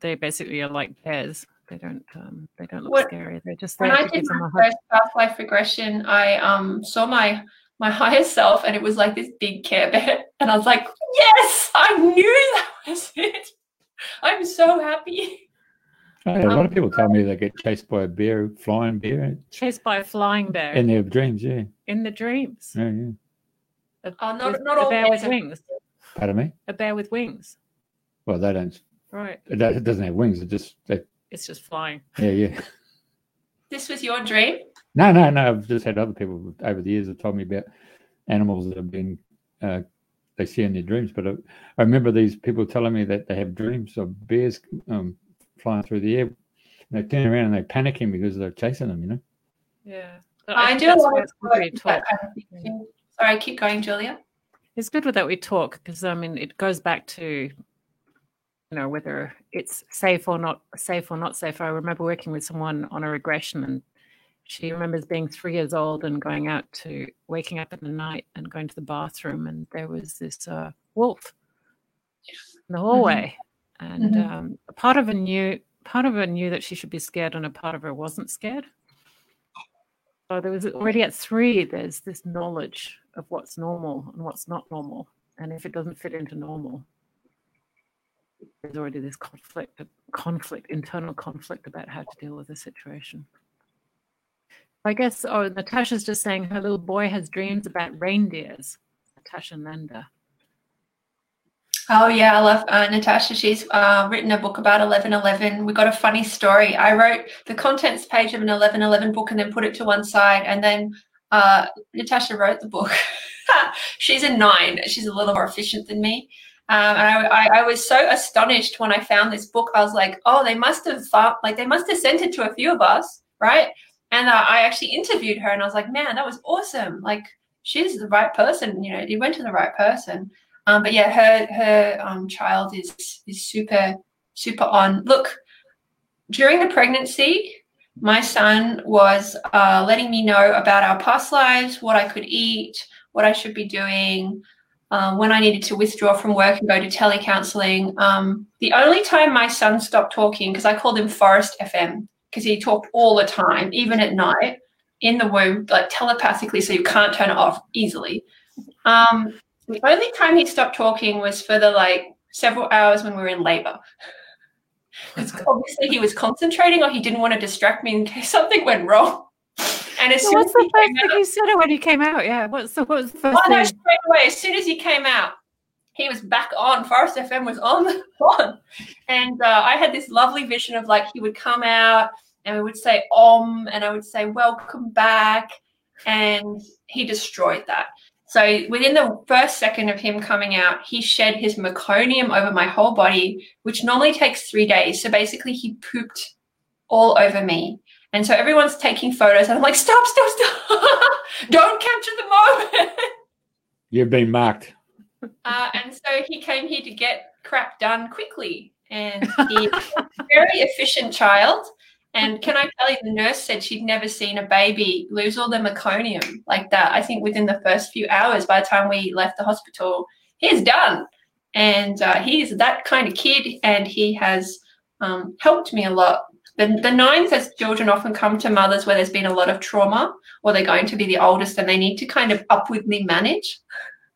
they basically are like bears. They don't um, they don't look What- scary. They're just when I did give them my a hug. first past life regression, I um saw my my higher self, and it was like this big Care Bear, and I was like, yes, I knew that was it. I'm so happy. Oh, yeah, a lot of people tell me they get chased by a bear, flying bear, Chased by a flying bear in their dreams. Yeah, in the dreams. yeah, yeah. A, Oh, not- with- not a all bear with bears are- wings. Pardon me. A bear with wings. Well, they don't. Right. It doesn't have wings. It just. They, It's just flying. yeah, yeah. This was your dream. No, no, no. I've just had other people over the years that told me about animals that have been uh, they see in their dreams. But I, I remember these people telling me that they have dreams of bears um, flying through the air. they turn around and they panic him because they're chasing them. You know. Yeah. I, do a lot of work of Sorry, keep going, Julia. It's good that we talk because I mean it goes back to you know whether it's safe or not safe or not safe. I remember working with someone on a regression and she remembers being three years old and going out to waking up in the night and going to the bathroom and there was this uh, wolf in the hallway mm-hmm. and mm-hmm. Um, part of her knew part of her knew that she should be scared and a part of her wasn't scared so there was already at three there's this knowledge of what's normal and what's not normal and if it doesn't fit into normal there's already this conflict conflict internal conflict about how to deal with the situation I guess, oh, Natasha's just saying her little boy has dreams about reindeers. Natasha Nanda. Oh yeah, I love uh, Natasha. She's uh, written a book about 1111. We got a funny story. I wrote the contents page of an 1111 book and then put it to one side, and then uh, Natasha wrote the book. She's a nine. She's a little more efficient than me. Um, and I, I, I, was so astonished when I found this book. I was like, oh, they must have like they must have sent it to a few of us, right? And uh, I actually interviewed her and I was like, man, that was awesome. Like, she's the right person. You know, you went to the right person. Um, but yeah, her her um, child is is super super on. Look, during the pregnancy, my son was uh, letting me know about our past lives, what I could eat, what I should be doing, uh, when I needed to withdraw from work and go to telecounseling. Um, the only time my son stopped talking, because I called him Forrest FM, because he talked all the time, even at night in the womb, like telepathically, so you can't turn it off easily. Um, the only time he stopped talking was for the like several hours when we were in labor. Because obviously he was concentrating or he didn't want to distract me in case something went wrong. And as soon what's as the first thing out, he said it when he came out? Yeah, what's the, what was the first oh, thing? No, straight away, as soon as he came out, he was back on. Forrest FM was on, on. And uh, I had this lovely vision of like he would come out and we would say om and I would say welcome back. And he destroyed that. So within the first second of him coming out, he shed his meconium over my whole body, which normally takes three days. So basically, he pooped all over me. And so everyone's taking photos, and I'm like, stop, stop, stop. Don't capture the moment. You've been marked. Uh, and so he came here to get crap done quickly. And he's a very efficient child. And can I tell you, the nurse said she'd never seen a baby lose all the meconium like that. I think within the first few hours, by the time we left the hospital, he's done. And uh, he's that kind of kid, and he has um, helped me a lot. The, the nines, as children, often come to mothers where there's been a lot of trauma, or they're going to be the oldest, and they need to kind of upwardly manage.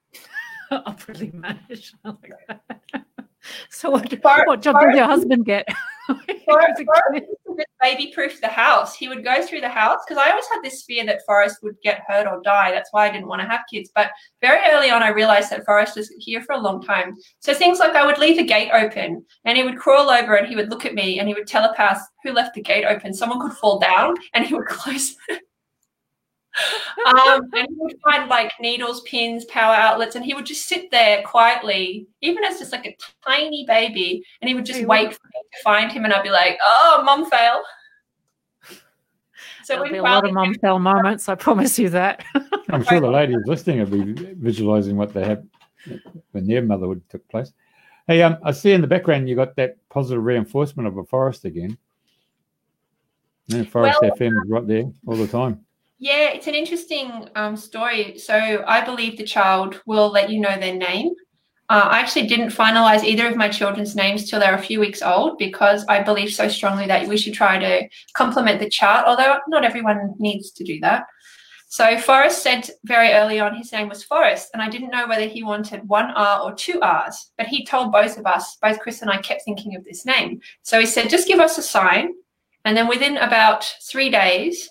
upwardly manage. so, what, what job did your husband get? baby proof the house. He would go through the house because I always had this fear that Forrest would get hurt or die. That's why I didn't want to have kids. But very early on, I realized that Forrest was here for a long time. So things like I would leave the gate open and he would crawl over and he would look at me and he would telepath who left the gate open. Someone could fall down and he would close it um, and he would find like needles, pins, power outlets, and he would just sit there quietly, even as just like a tiny baby, and he would just wait for me to find him, and I'd be like, "Oh, mom fail." So There'll be a lot of mom fail moments. I promise you that. I'm sure the ladies listening will be visualizing what they have when their motherhood took place. Hey, um, I see in the background you got that positive reinforcement of a forest again. And Forrest well, FM is right there all the time. Yeah, it's an interesting um, story. So I believe the child will let you know their name. Uh, I actually didn't finalize either of my children's names till they're a few weeks old because I believe so strongly that we should try to complement the chart, although not everyone needs to do that. So Forrest said very early on his name was Forrest, and I didn't know whether he wanted one R or two R's, but he told both of us, both Chris and I kept thinking of this name. So he said, just give us a sign. And then within about three days,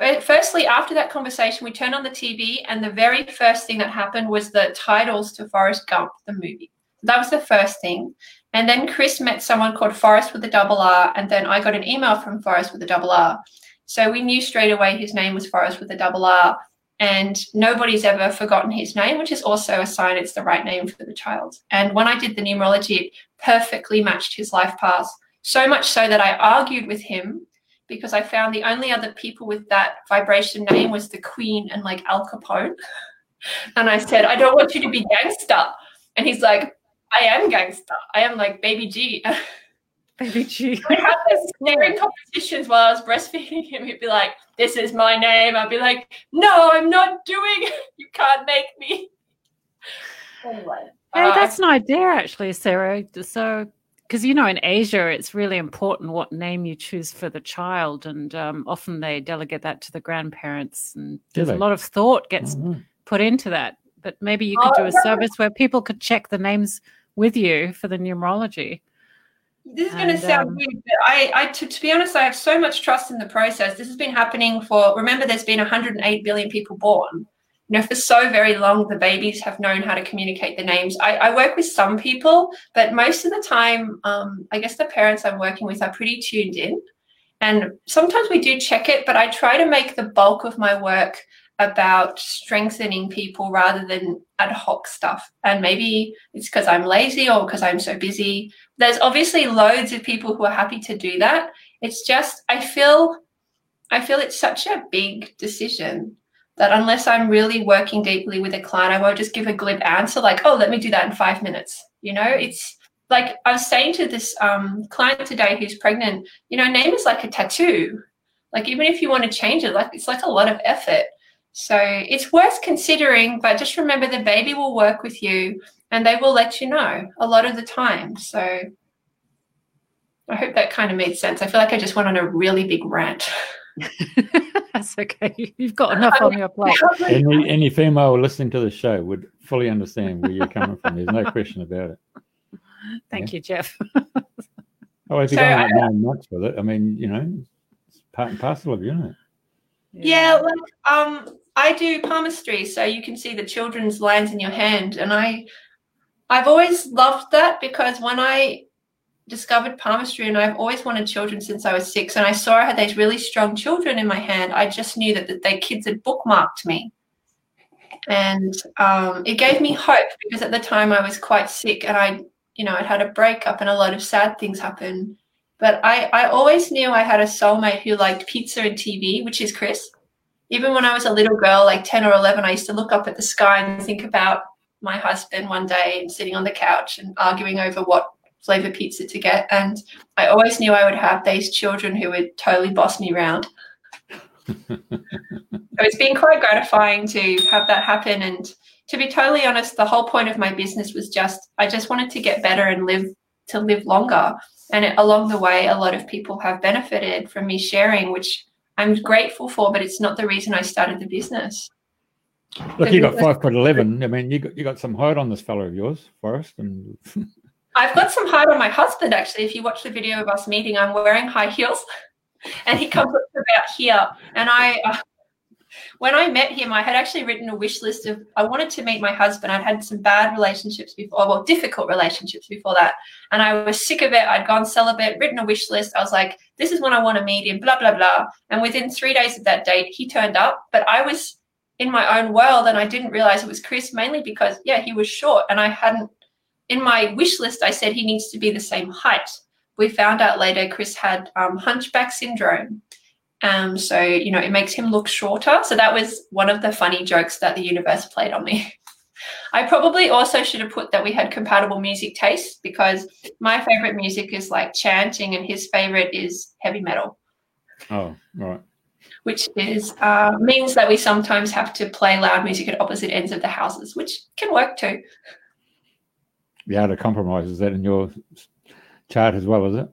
but firstly, after that conversation, we turned on the TV, and the very first thing that happened was the titles to Forrest Gump, the movie. That was the first thing. And then Chris met someone called Forrest with a double R, and then I got an email from Forrest with a double R. So we knew straight away his name was Forrest with a double R, and nobody's ever forgotten his name, which is also a sign it's the right name for the child. And when I did the numerology, it perfectly matched his life path. So much so that I argued with him because I found the only other people with that vibration name was the Queen and like Al Capone. And I said, I don't want you to be gangster. And he's like, I am gangster. I am like baby G. Baby G. we had this staring competitions while I was breastfeeding him. He'd be like, This is my name. I'd be like, No, I'm not doing it. You can't make me. Anyway. Hey, uh, that's an idea actually, Sarah. So because you know in asia it's really important what name you choose for the child and um, often they delegate that to the grandparents and there's a lot of thought gets mm-hmm. put into that but maybe you could oh, do a service where people could check the names with you for the numerology this is going to sound um, weird, but I, I to, to, be honest, I have so much trust in the process. This has been happening for. Remember, there's been 108 billion people born. You know, for so very long, the babies have known how to communicate the names. I, I work with some people, but most of the time, um, I guess the parents I'm working with are pretty tuned in. And sometimes we do check it, but I try to make the bulk of my work about strengthening people rather than ad hoc stuff. And maybe it's because I'm lazy or because I'm so busy. There's obviously loads of people who are happy to do that. It's just I feel I feel it's such a big decision that unless I'm really working deeply with a client, I won't just give a glib answer like, oh, let me do that in five minutes. You know, it's like I was saying to this um, client today who's pregnant, you know, name is like a tattoo. Like even if you want to change it, like it's like a lot of effort. So it's worth considering, but just remember the baby will work with you and they will let you know a lot of the time. So I hope that kind of made sense. I feel like I just went on a really big rant. That's okay. You've got enough on your plate. Any, any female listening to the show would fully understand where you're coming from. There's no question about it. Thank yeah. you, Jeff. oh, if you're so, going nine months with it, I mean, you know, it's part and parcel of you, isn't it? Yeah, yeah like um, I do palmistry, so you can see the children's lines in your hand, and I, I've always loved that because when I discovered palmistry, and I've always wanted children since I was six, and I saw I had these really strong children in my hand, I just knew that, that their kids had bookmarked me. And um, it gave me hope because at the time I was quite sick and I, you know, I'd had a breakup and a lot of sad things happen. But I, I always knew I had a soulmate who liked pizza and TV, which is Chris even when I was a little girl, like 10 or 11, I used to look up at the sky and think about my husband one day and sitting on the couch and arguing over what flavor pizza to get. And I always knew I would have these children who would totally boss me around. so it's been quite gratifying to have that happen. And to be totally honest, the whole point of my business was just I just wanted to get better and live to live longer. And it, along the way, a lot of people have benefited from me sharing, which I'm grateful for, but it's not the reason I started the business. Look, you got five foot eleven. I mean, you got you got some height on this fellow of yours, Forrest, and I've got some height on my husband actually. If you watch the video of us meeting, I'm wearing high heels, and he comes up about here. And I, uh, when I met him, I had actually written a wish list of I wanted to meet my husband. I'd had some bad relationships before, well, difficult relationships before that, and I was sick of it. I'd gone celibate, written a wish list. I was like, "This is when I want to meet him." Blah blah blah. And within three days of that date, he turned up. But I was in my own world, and I didn't realize it was Chris, mainly because yeah, he was short, and I hadn't. In my wish list, I said he needs to be the same height. We found out later Chris had um, hunchback syndrome um, so, you know, it makes him look shorter. So that was one of the funny jokes that the universe played on me. I probably also should have put that we had compatible music tastes because my favorite music is like chanting and his favorite is heavy metal. Oh, right. Which is uh, means that we sometimes have to play loud music at opposite ends of the houses, which can work too. Yeah, to compromise is that in your chart as well, is it?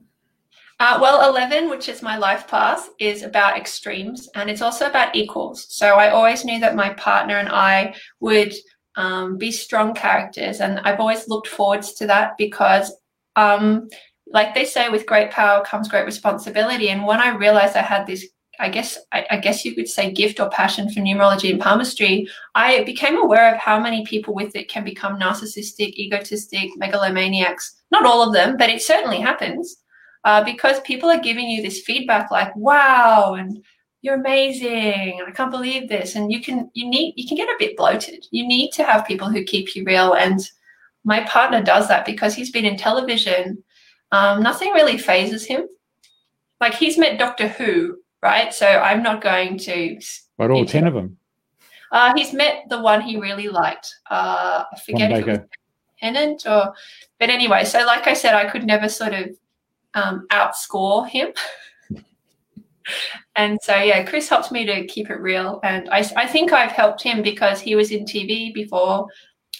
Uh, well, 11, which is my life path, is about extremes and it's also about equals. So I always knew that my partner and I would um, be strong characters. And I've always looked forwards to that because, um, like they say, with great power comes great responsibility. And when I realized I had this I guess I, I, guess you could say gift or passion for numerology and palmistry, I became aware of how many people with it can become narcissistic, egotistic, megalomaniacs. Not all of them, but it certainly happens uh, because people are giving you this feedback like, wow, and you're amazing. I can't believe this. And you can, you need, you can get a bit bloated. You need to have people who keep you real. And my partner does that because he's been in television Um, nothing really phases him. Like he's met Doctor Who, right? So I'm not going to. But all ten of them. Uh, he's met the one he really liked. Uh, I forget if it was Tennant or, but anyway. So like I said, I could never sort of um, outscore him. and so yeah, Chris helped me to keep it real, and I, I think I've helped him because he was in TV before,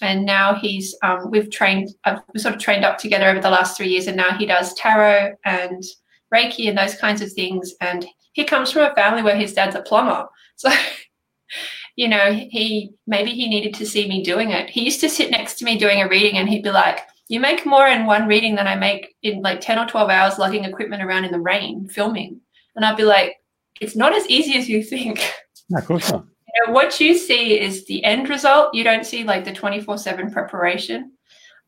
and now he's um, we've trained uh, we sort of trained up together over the last three years, and now he does tarot and Reiki and those kinds of things, and he comes from a family where his dad's a plumber, so. you know, he maybe he needed to see me doing it. He used to sit next to me doing a reading and he'd be like, You make more in one reading than I make in like 10 or 12 hours lugging equipment around in the rain filming. And I'd be like, It's not as easy as you think. No, of course not. You know, what you see is the end result. You don't see like the 24 7 preparation.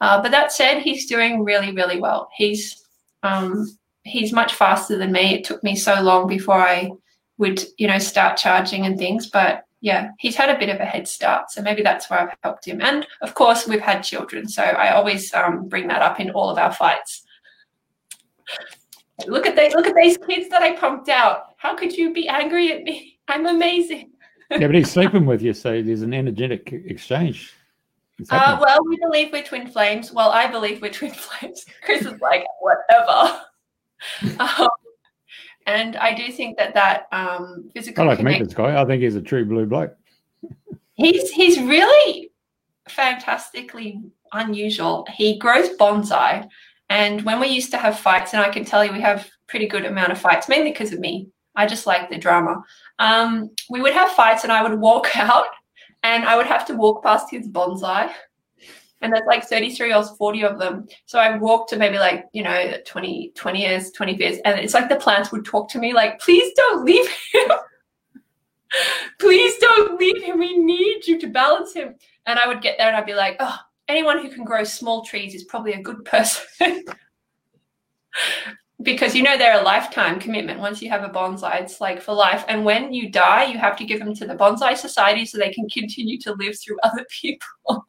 Uh, but that said, he's doing really, really well. He's um, he's much faster than me. It took me so long before I would, you know, start charging and things. But yeah, he's had a bit of a head start. So maybe that's where I've helped him. And of course, we've had children. So I always um, bring that up in all of our fights. Look at they look at these kids that I pumped out. How could you be angry at me? I'm amazing. yeah, but he's sleeping with you, so there's an energetic exchange. Uh, well, we believe we're twin flames. Well, I believe we're twin flames. Chris is like, whatever. um, and I do think that that um, physical. I like meet this guy. I think he's a true blue bloke. he's he's really fantastically unusual. He grows bonsai, and when we used to have fights, and I can tell you we have pretty good amount of fights, mainly because of me. I just like the drama. Um, we would have fights, and I would walk out, and I would have to walk past his bonsai and there's like 33 or 40 of them. So I walked to maybe like, you know, 20, 20 years, 20 years, and it's like the plants would talk to me like, please don't leave him. please don't leave him. We need you to balance him. And I would get there and I'd be like, oh, anyone who can grow small trees is probably a good person. because you know they're a lifetime commitment. Once you have a bonsai, it's like for life. And when you die, you have to give them to the bonsai society so they can continue to live through other people.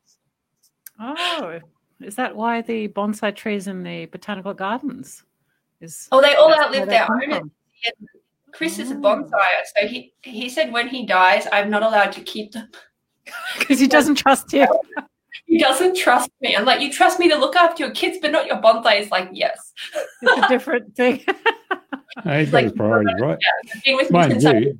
Oh, is that why the bonsai trees in the botanical gardens is? Oh, they all outlive their owners. Chris is a oh. bonsai, so he he said when he dies, I'm not allowed to keep them because he doesn't trust you. He doesn't trust me. I'm like, you trust me to look after your kids, but not your bonsai. Is like, yes. It's a different thing. no, he's got like, his priorities right. Yeah, Mind you,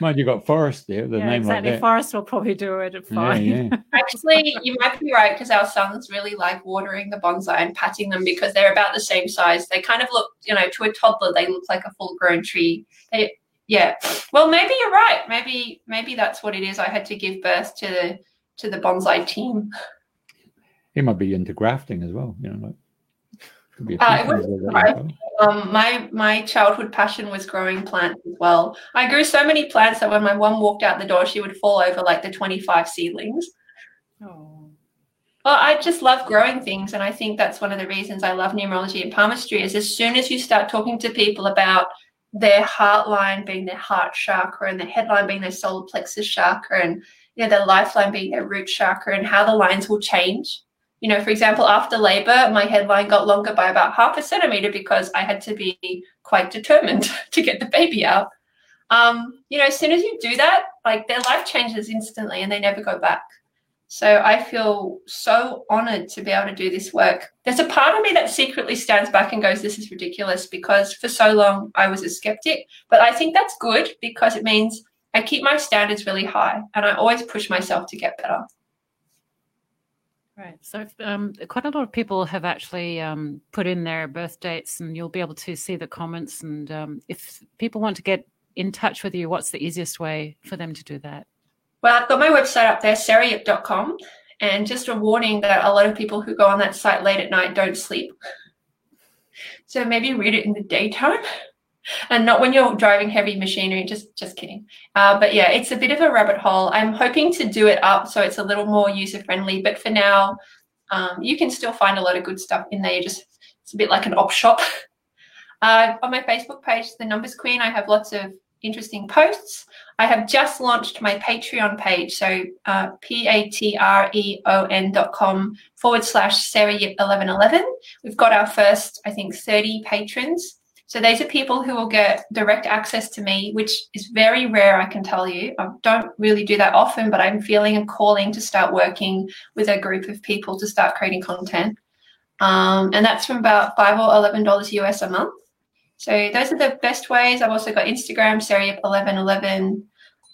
Mind you got Forrest there, the yeah, name exactly. like that. Forrest will probably do it fine. Yeah, yeah. Actually, you might be right because our sons really like watering the bonsai and patting them because they're about the same size. They kind of look, you know, to a toddler, they look like a full grown tree. They, yeah. Well, maybe you're right. Maybe maybe that's what it is. I had to give birth to the to the bonsai team. He might be into grafting as well. You know, like uh, um, my my childhood passion was growing plants as well. I grew so many plants that when my mom walked out the door, she would fall over like the twenty five seedlings. Oh. Well, I just love growing things, and I think that's one of the reasons I love numerology and palmistry. Is as soon as you start talking to people about their heart line being their heart chakra and their headline being their solar plexus chakra and you know their lifeline being their root chakra and how the lines will change you know, for example, after labor, my headline got longer by about half a centimeter because I had to be quite determined to get the baby out. Um, you know, as soon as you do that, like their life changes instantly and they never go back. So I feel so honored to be able to do this work. There's a part of me that secretly stands back and goes, This is ridiculous because for so long I was a skeptic. But I think that's good because it means I keep my standards really high and I always push myself to get better. Right. So, um, quite a lot of people have actually um, put in their birth dates, and you'll be able to see the comments. And um, if people want to get in touch with you, what's the easiest way for them to do that? Well, I've got my website up there, sarahyip.com. And just a warning that a lot of people who go on that site late at night don't sleep. So maybe read it in the daytime and not when you're driving heavy machinery. Just, just kidding. Uh, but yeah, it's a bit of a rabbit hole. I'm hoping to do it up so it's a little more user friendly. But for now, um, you can still find a lot of good stuff in there. You just it's a bit like an op shop. Uh, on my Facebook page, The Numbers Queen, I have lots of interesting posts. I have just launched my Patreon page. So uh, P-A-T-R-E-O-N dot com forward slash Sarah 1111. We've got our first, I think, 30 patrons. So these are people who will get direct access to me, which is very rare, I can tell you. I don't really do that often, but I'm feeling a calling to start working with a group of people to start creating content. Um, and that's from about five or eleven dollars US a month. So those are the best ways. I've also got Instagram, Sarah eleven eleven.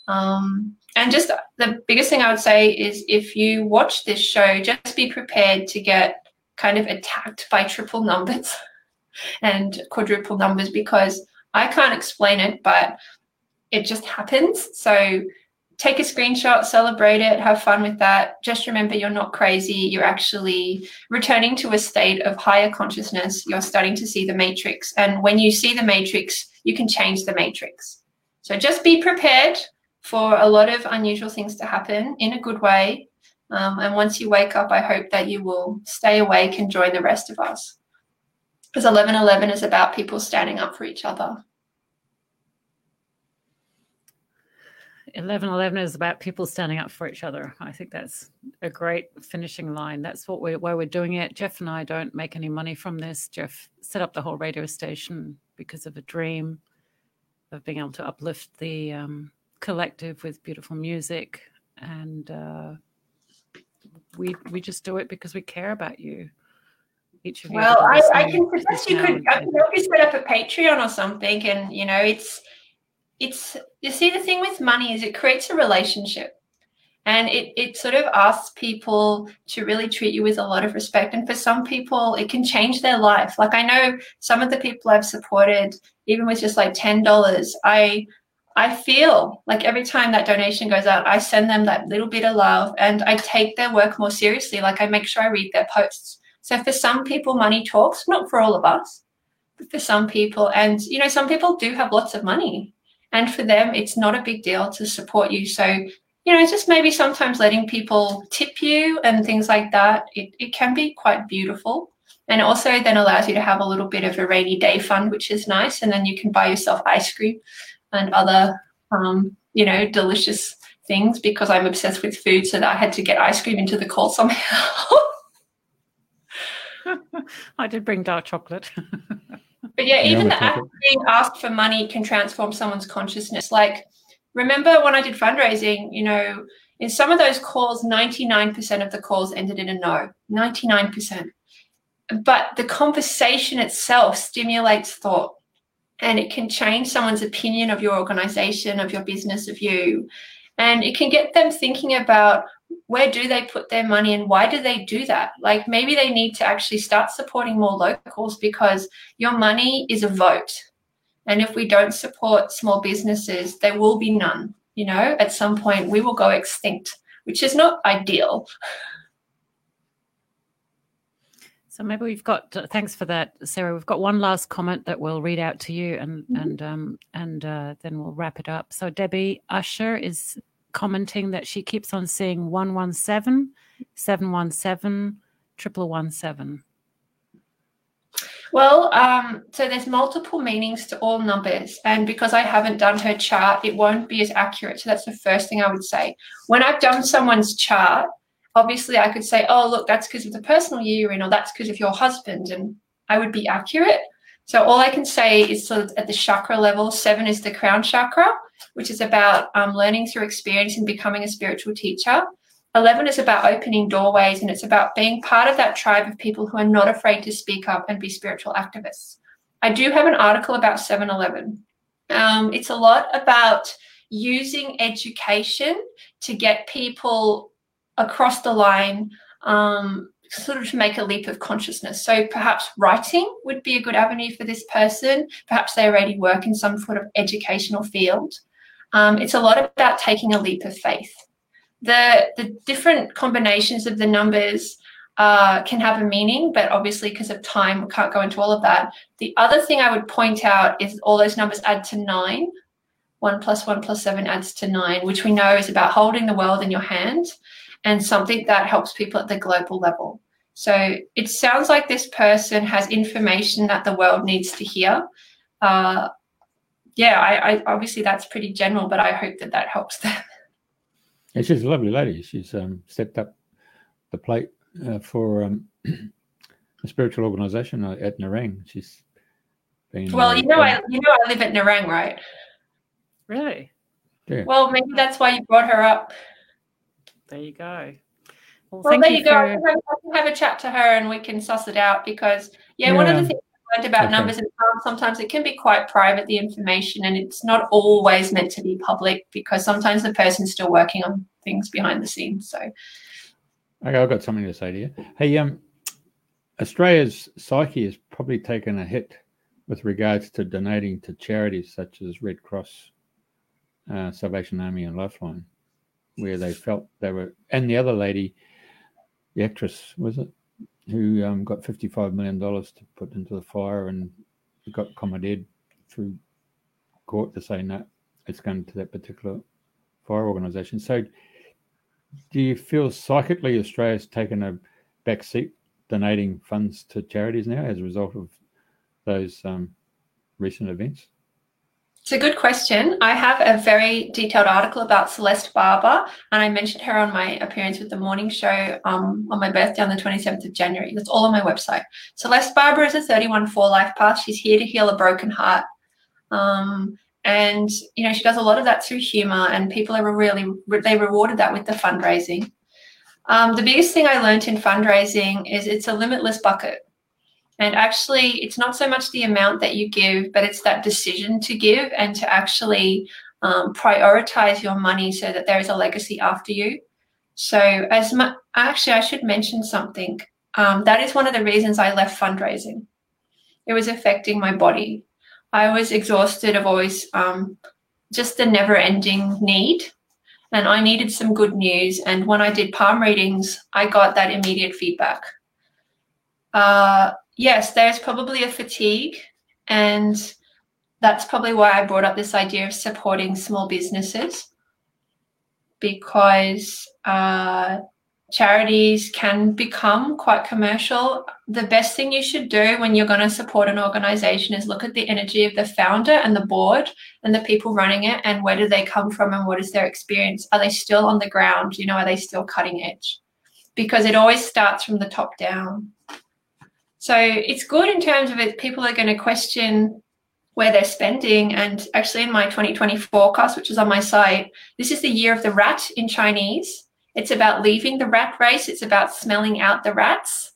Um, and just the biggest thing I would say is if you watch this show, just be prepared to get kind of attacked by triple numbers and quadruple numbers because I can't explain it, but it just happens. So take a screenshot, celebrate it, have fun with that. Just remember you're not crazy. You're actually returning to a state of higher consciousness. You're starting to see the matrix. And when you see the matrix, you can change the matrix. So just be prepared for a lot of unusual things to happen in a good way. Um, and once you wake up, I hope that you will stay awake and join the rest of us. Because 1111 is about people standing up for each other. 1111 is about people standing up for each other. I think that's a great finishing line. That's what we're why we're doing it. Jeff and I don't make any money from this. Jeff set up the whole radio station because of a dream of being able to uplift the um, collective with beautiful music, and uh, we we just do it because we care about you. Each of you. Well, I, I can suggest you could I could maybe set up a Patreon or something, and you know it's it's you see the thing with money is it creates a relationship. And it, it sort of asks people to really treat you with a lot of respect. And for some people it can change their life. Like i know some of the people i've supported even with just like $10 i i feel like every time that donation goes out i send them that little bit of love and i take their work more seriously. Like i make sure i read their posts so for some people money talks not for all of us but for some people and you know some people do have lots of money and for them, it's not a big deal to support you. So, you know, just maybe sometimes letting people tip you and things like that, it, it can be quite beautiful. And also then allows you to have a little bit of a rainy day fund, which is nice. And then you can buy yourself ice cream and other, um, you know, delicious things because I'm obsessed with food. So that I had to get ice cream into the call somehow. I did bring dark chocolate. But yeah, even the act of being asked for money can transform someone's consciousness. Like, remember when I did fundraising, you know, in some of those calls, 99% of the calls ended in a no, 99%. But the conversation itself stimulates thought and it can change someone's opinion of your organization, of your business, of you. And it can get them thinking about where do they put their money and why do they do that? Like maybe they need to actually start supporting more locals because your money is a vote. And if we don't support small businesses, there will be none. You know, at some point we will go extinct, which is not ideal. So maybe we've got. Uh, thanks for that, Sarah. We've got one last comment that we'll read out to you, and mm-hmm. and um, and uh, then we'll wrap it up. So Debbie Usher is commenting that she keeps on seeing 117, 717, 1117. Well, um, so there's multiple meanings to all numbers, and because I haven't done her chart, it won't be as accurate. So that's the first thing I would say. When I've done someone's chart, obviously I could say, "Oh, look, that's because of the personal year you're in, or that's because of your husband," and I would be accurate. So all I can say is sort of at the chakra level. Seven is the crown chakra, which is about um, learning through experience and becoming a spiritual teacher. 11 is about opening doorways and it's about being part of that tribe of people who are not afraid to speak up and be spiritual activists. I do have an article about 7 Eleven. Um, it's a lot about using education to get people across the line, um, sort of to make a leap of consciousness. So perhaps writing would be a good avenue for this person. Perhaps they already work in some sort of educational field. Um, it's a lot about taking a leap of faith. The, the different combinations of the numbers uh, can have a meaning, but obviously, because of time, we can't go into all of that. The other thing I would point out is all those numbers add to nine. One plus one plus seven adds to nine, which we know is about holding the world in your hand and something that helps people at the global level. So it sounds like this person has information that the world needs to hear. Uh, yeah, I, I, obviously that's pretty general, but I hope that that helps them. Yeah, she's a lovely lady. She's um, stepped up the plate uh, for um, a spiritual organisation at Nerang. She's been well. You know, I you know I live at Nerang, right? Really? Yeah. Well, maybe that's why you brought her up. There you go. Well, well there you, you go. I can have a chat to her and we can suss it out because yeah, yeah. one of the things I learned about okay. numbers and sometimes it can be quite private the information and it's not always meant to be public because sometimes the person's still working on things behind the scenes. So okay, I've got something to say to you. Hey, um, Australia's psyche has probably taken a hit with regards to donating to charities such as Red Cross, uh, Salvation Army, and Lifeline, where they felt they were, and the other lady, the actress, was it, who um, got $55 million to put into the fire and got commandeered through court to say no, it's going to that particular fire organisation. So, do you feel psychically Australia's taken a back seat donating funds to charities now as a result of those um, recent events? It's a good question. I have a very detailed article about Celeste Barber, and I mentioned her on my appearance with the morning show um, on my birthday on the 27th of January. That's all on my website. Celeste Barber is a 31 4 life path. She's here to heal a broken heart. Um, and, you know, she does a lot of that through humor, and people are really, they rewarded that with the fundraising. Um, the biggest thing I learned in fundraising is it's a limitless bucket. And actually, it's not so much the amount that you give, but it's that decision to give and to actually um, prioritize your money so that there is a legacy after you. So, as my, actually, I should mention something. Um, that is one of the reasons I left fundraising. It was affecting my body. I was exhausted of always um, just the never ending need. And I needed some good news. And when I did palm readings, I got that immediate feedback. Uh, yes, there's probably a fatigue. And that's probably why I brought up this idea of supporting small businesses because uh, charities can become quite commercial. The best thing you should do when you're going to support an organization is look at the energy of the founder and the board and the people running it and where do they come from and what is their experience? Are they still on the ground? You know, are they still cutting edge? Because it always starts from the top down. So it's good in terms of it. People are going to question where they're spending. And actually, in my 2020 forecast, which is on my site, this is the year of the rat in Chinese. It's about leaving the rat race, it's about smelling out the rats,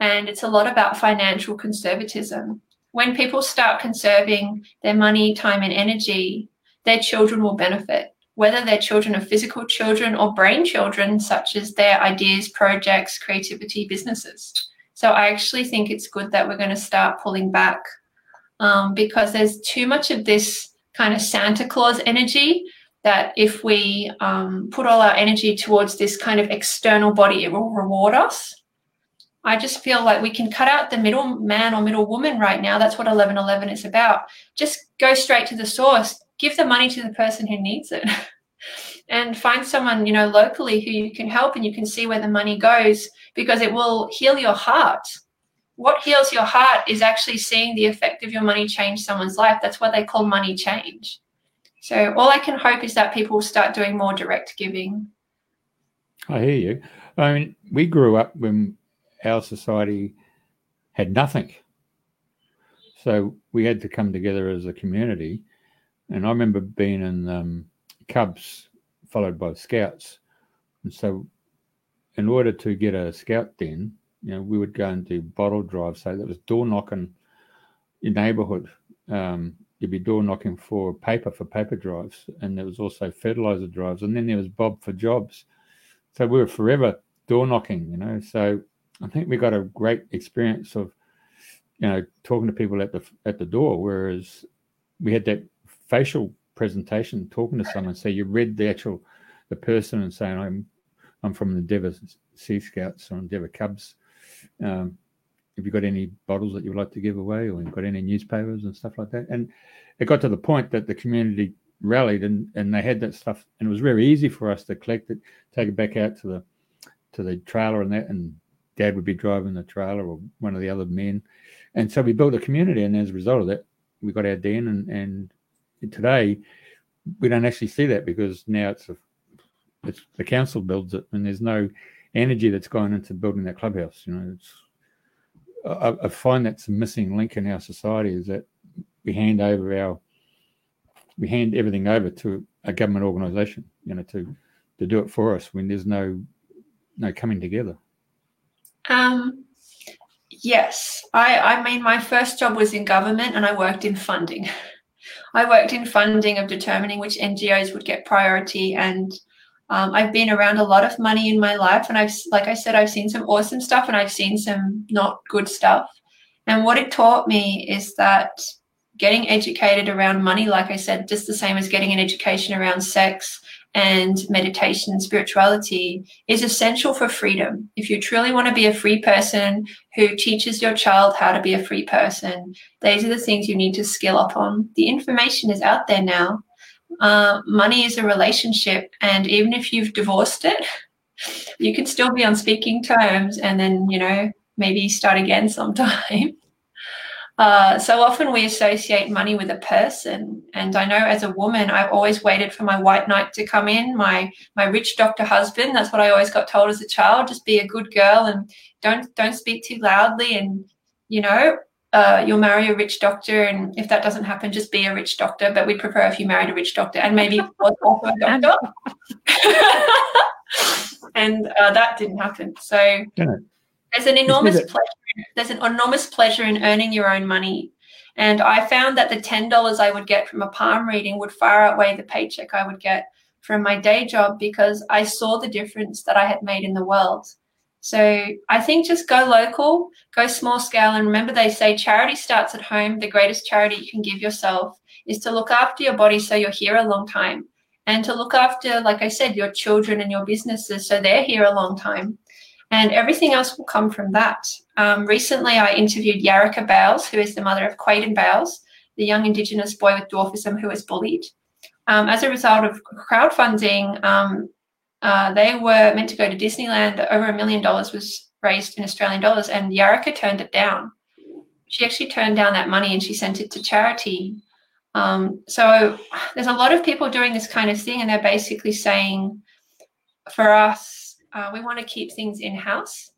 and it's a lot about financial conservatism. When people start conserving their money, time, and energy, their children will benefit, whether they're children of physical children or brain children, such as their ideas, projects, creativity, businesses. So I actually think it's good that we're going to start pulling back um, because there's too much of this kind of Santa Claus energy that if we um, put all our energy towards this kind of external body, it will reward us. I just feel like we can cut out the middle man or middle woman right now. That's what 1111 is about. Just go straight to the source. Give the money to the person who needs it. and find someone, you know, locally who you can help and you can see where the money goes because it will heal your heart. What heals your heart is actually seeing the effect of your money change someone's life. That's what they call money change. So all I can hope is that people start doing more direct giving. I hear you. I mean, we grew up when our society had nothing. So we had to come together as a community. And I remember being in um, Cubs, followed by Scouts. And so in order to get a scout den, you know, we would go and do bottle drives. So that was door knocking your neighborhood. Um, you'd be door knocking for paper for paper drives, and there was also fertilizer drives, and then there was Bob for jobs. So we were forever door knocking, you know. So I think we got a great experience of, you know, talking to people at the at the door, whereas we had that facial presentation, talking to someone. So you read the actual the person and saying, "I'm I'm from the Endeavour Sea Scouts or Endeavour Cubs. Um, have you got any bottles that you'd like to give away, or you've got any newspapers and stuff like that?" And it got to the point that the community rallied and, and they had that stuff, and it was very easy for us to collect it, take it back out to the to the trailer and that, and Dad would be driving the trailer or one of the other men, and so we built a community, and as a result of that, we got our den and and today we don't actually see that because now it's a, it's the council builds it and there's no energy that's gone into building that clubhouse. You know, it's I, I find that's a missing link in our society is that we hand over our we hand everything over to a government organisation, you know, to to do it for us when there's no no coming together. Um, yes, I I mean my first job was in government and I worked in funding. I worked in funding of determining which NGOs would get priority and um, I've been around a lot of money in my life, and I've, like I said, I've seen some awesome stuff and I've seen some not good stuff. And what it taught me is that getting educated around money, like I said, just the same as getting an education around sex and meditation and spirituality, is essential for freedom. If you truly want to be a free person who teaches your child how to be a free person, these are the things you need to skill up on. The information is out there now. Uh, money is a relationship, and even if you've divorced it, you can still be on speaking terms and then, you know, maybe start again sometime. Uh, so often we associate money with a person, and I know as a woman, I've always waited for my white knight to come in, my my rich doctor husband. That's what I always got told as a child: just be a good girl and don't don't speak too loudly, and you know, uh, you'll marry a rich doctor, and if that doesn't happen, just be a rich doctor. But we'd prefer if you married a rich doctor and maybe was also a doctor. and uh, that didn't happen. So there's an enormous pleasure. There's an enormous pleasure in earning your own money. And I found that the ten dollars I would get from a palm reading would far outweigh the paycheck I would get from my day job because I saw the difference that I had made in the world. So I think just go local, go small scale, and remember they say charity starts at home. The greatest charity you can give yourself is to look after your body so you're here a long time, and to look after, like I said, your children and your businesses so they're here a long time. And everything else will come from that. Um, recently, I interviewed Yarraka Bayles, who is the mother of Quaden Bayles, the young Indigenous boy with dwarfism who was bullied. Um, as a result of crowdfunding, um, uh, they were meant to go to Disneyland. Over a million dollars was raised in Australian dollars, and Yarika turned it down. She actually turned down that money and she sent it to charity. Um, so there's a lot of people doing this kind of thing, and they're basically saying, for us, uh, we want to keep things in house,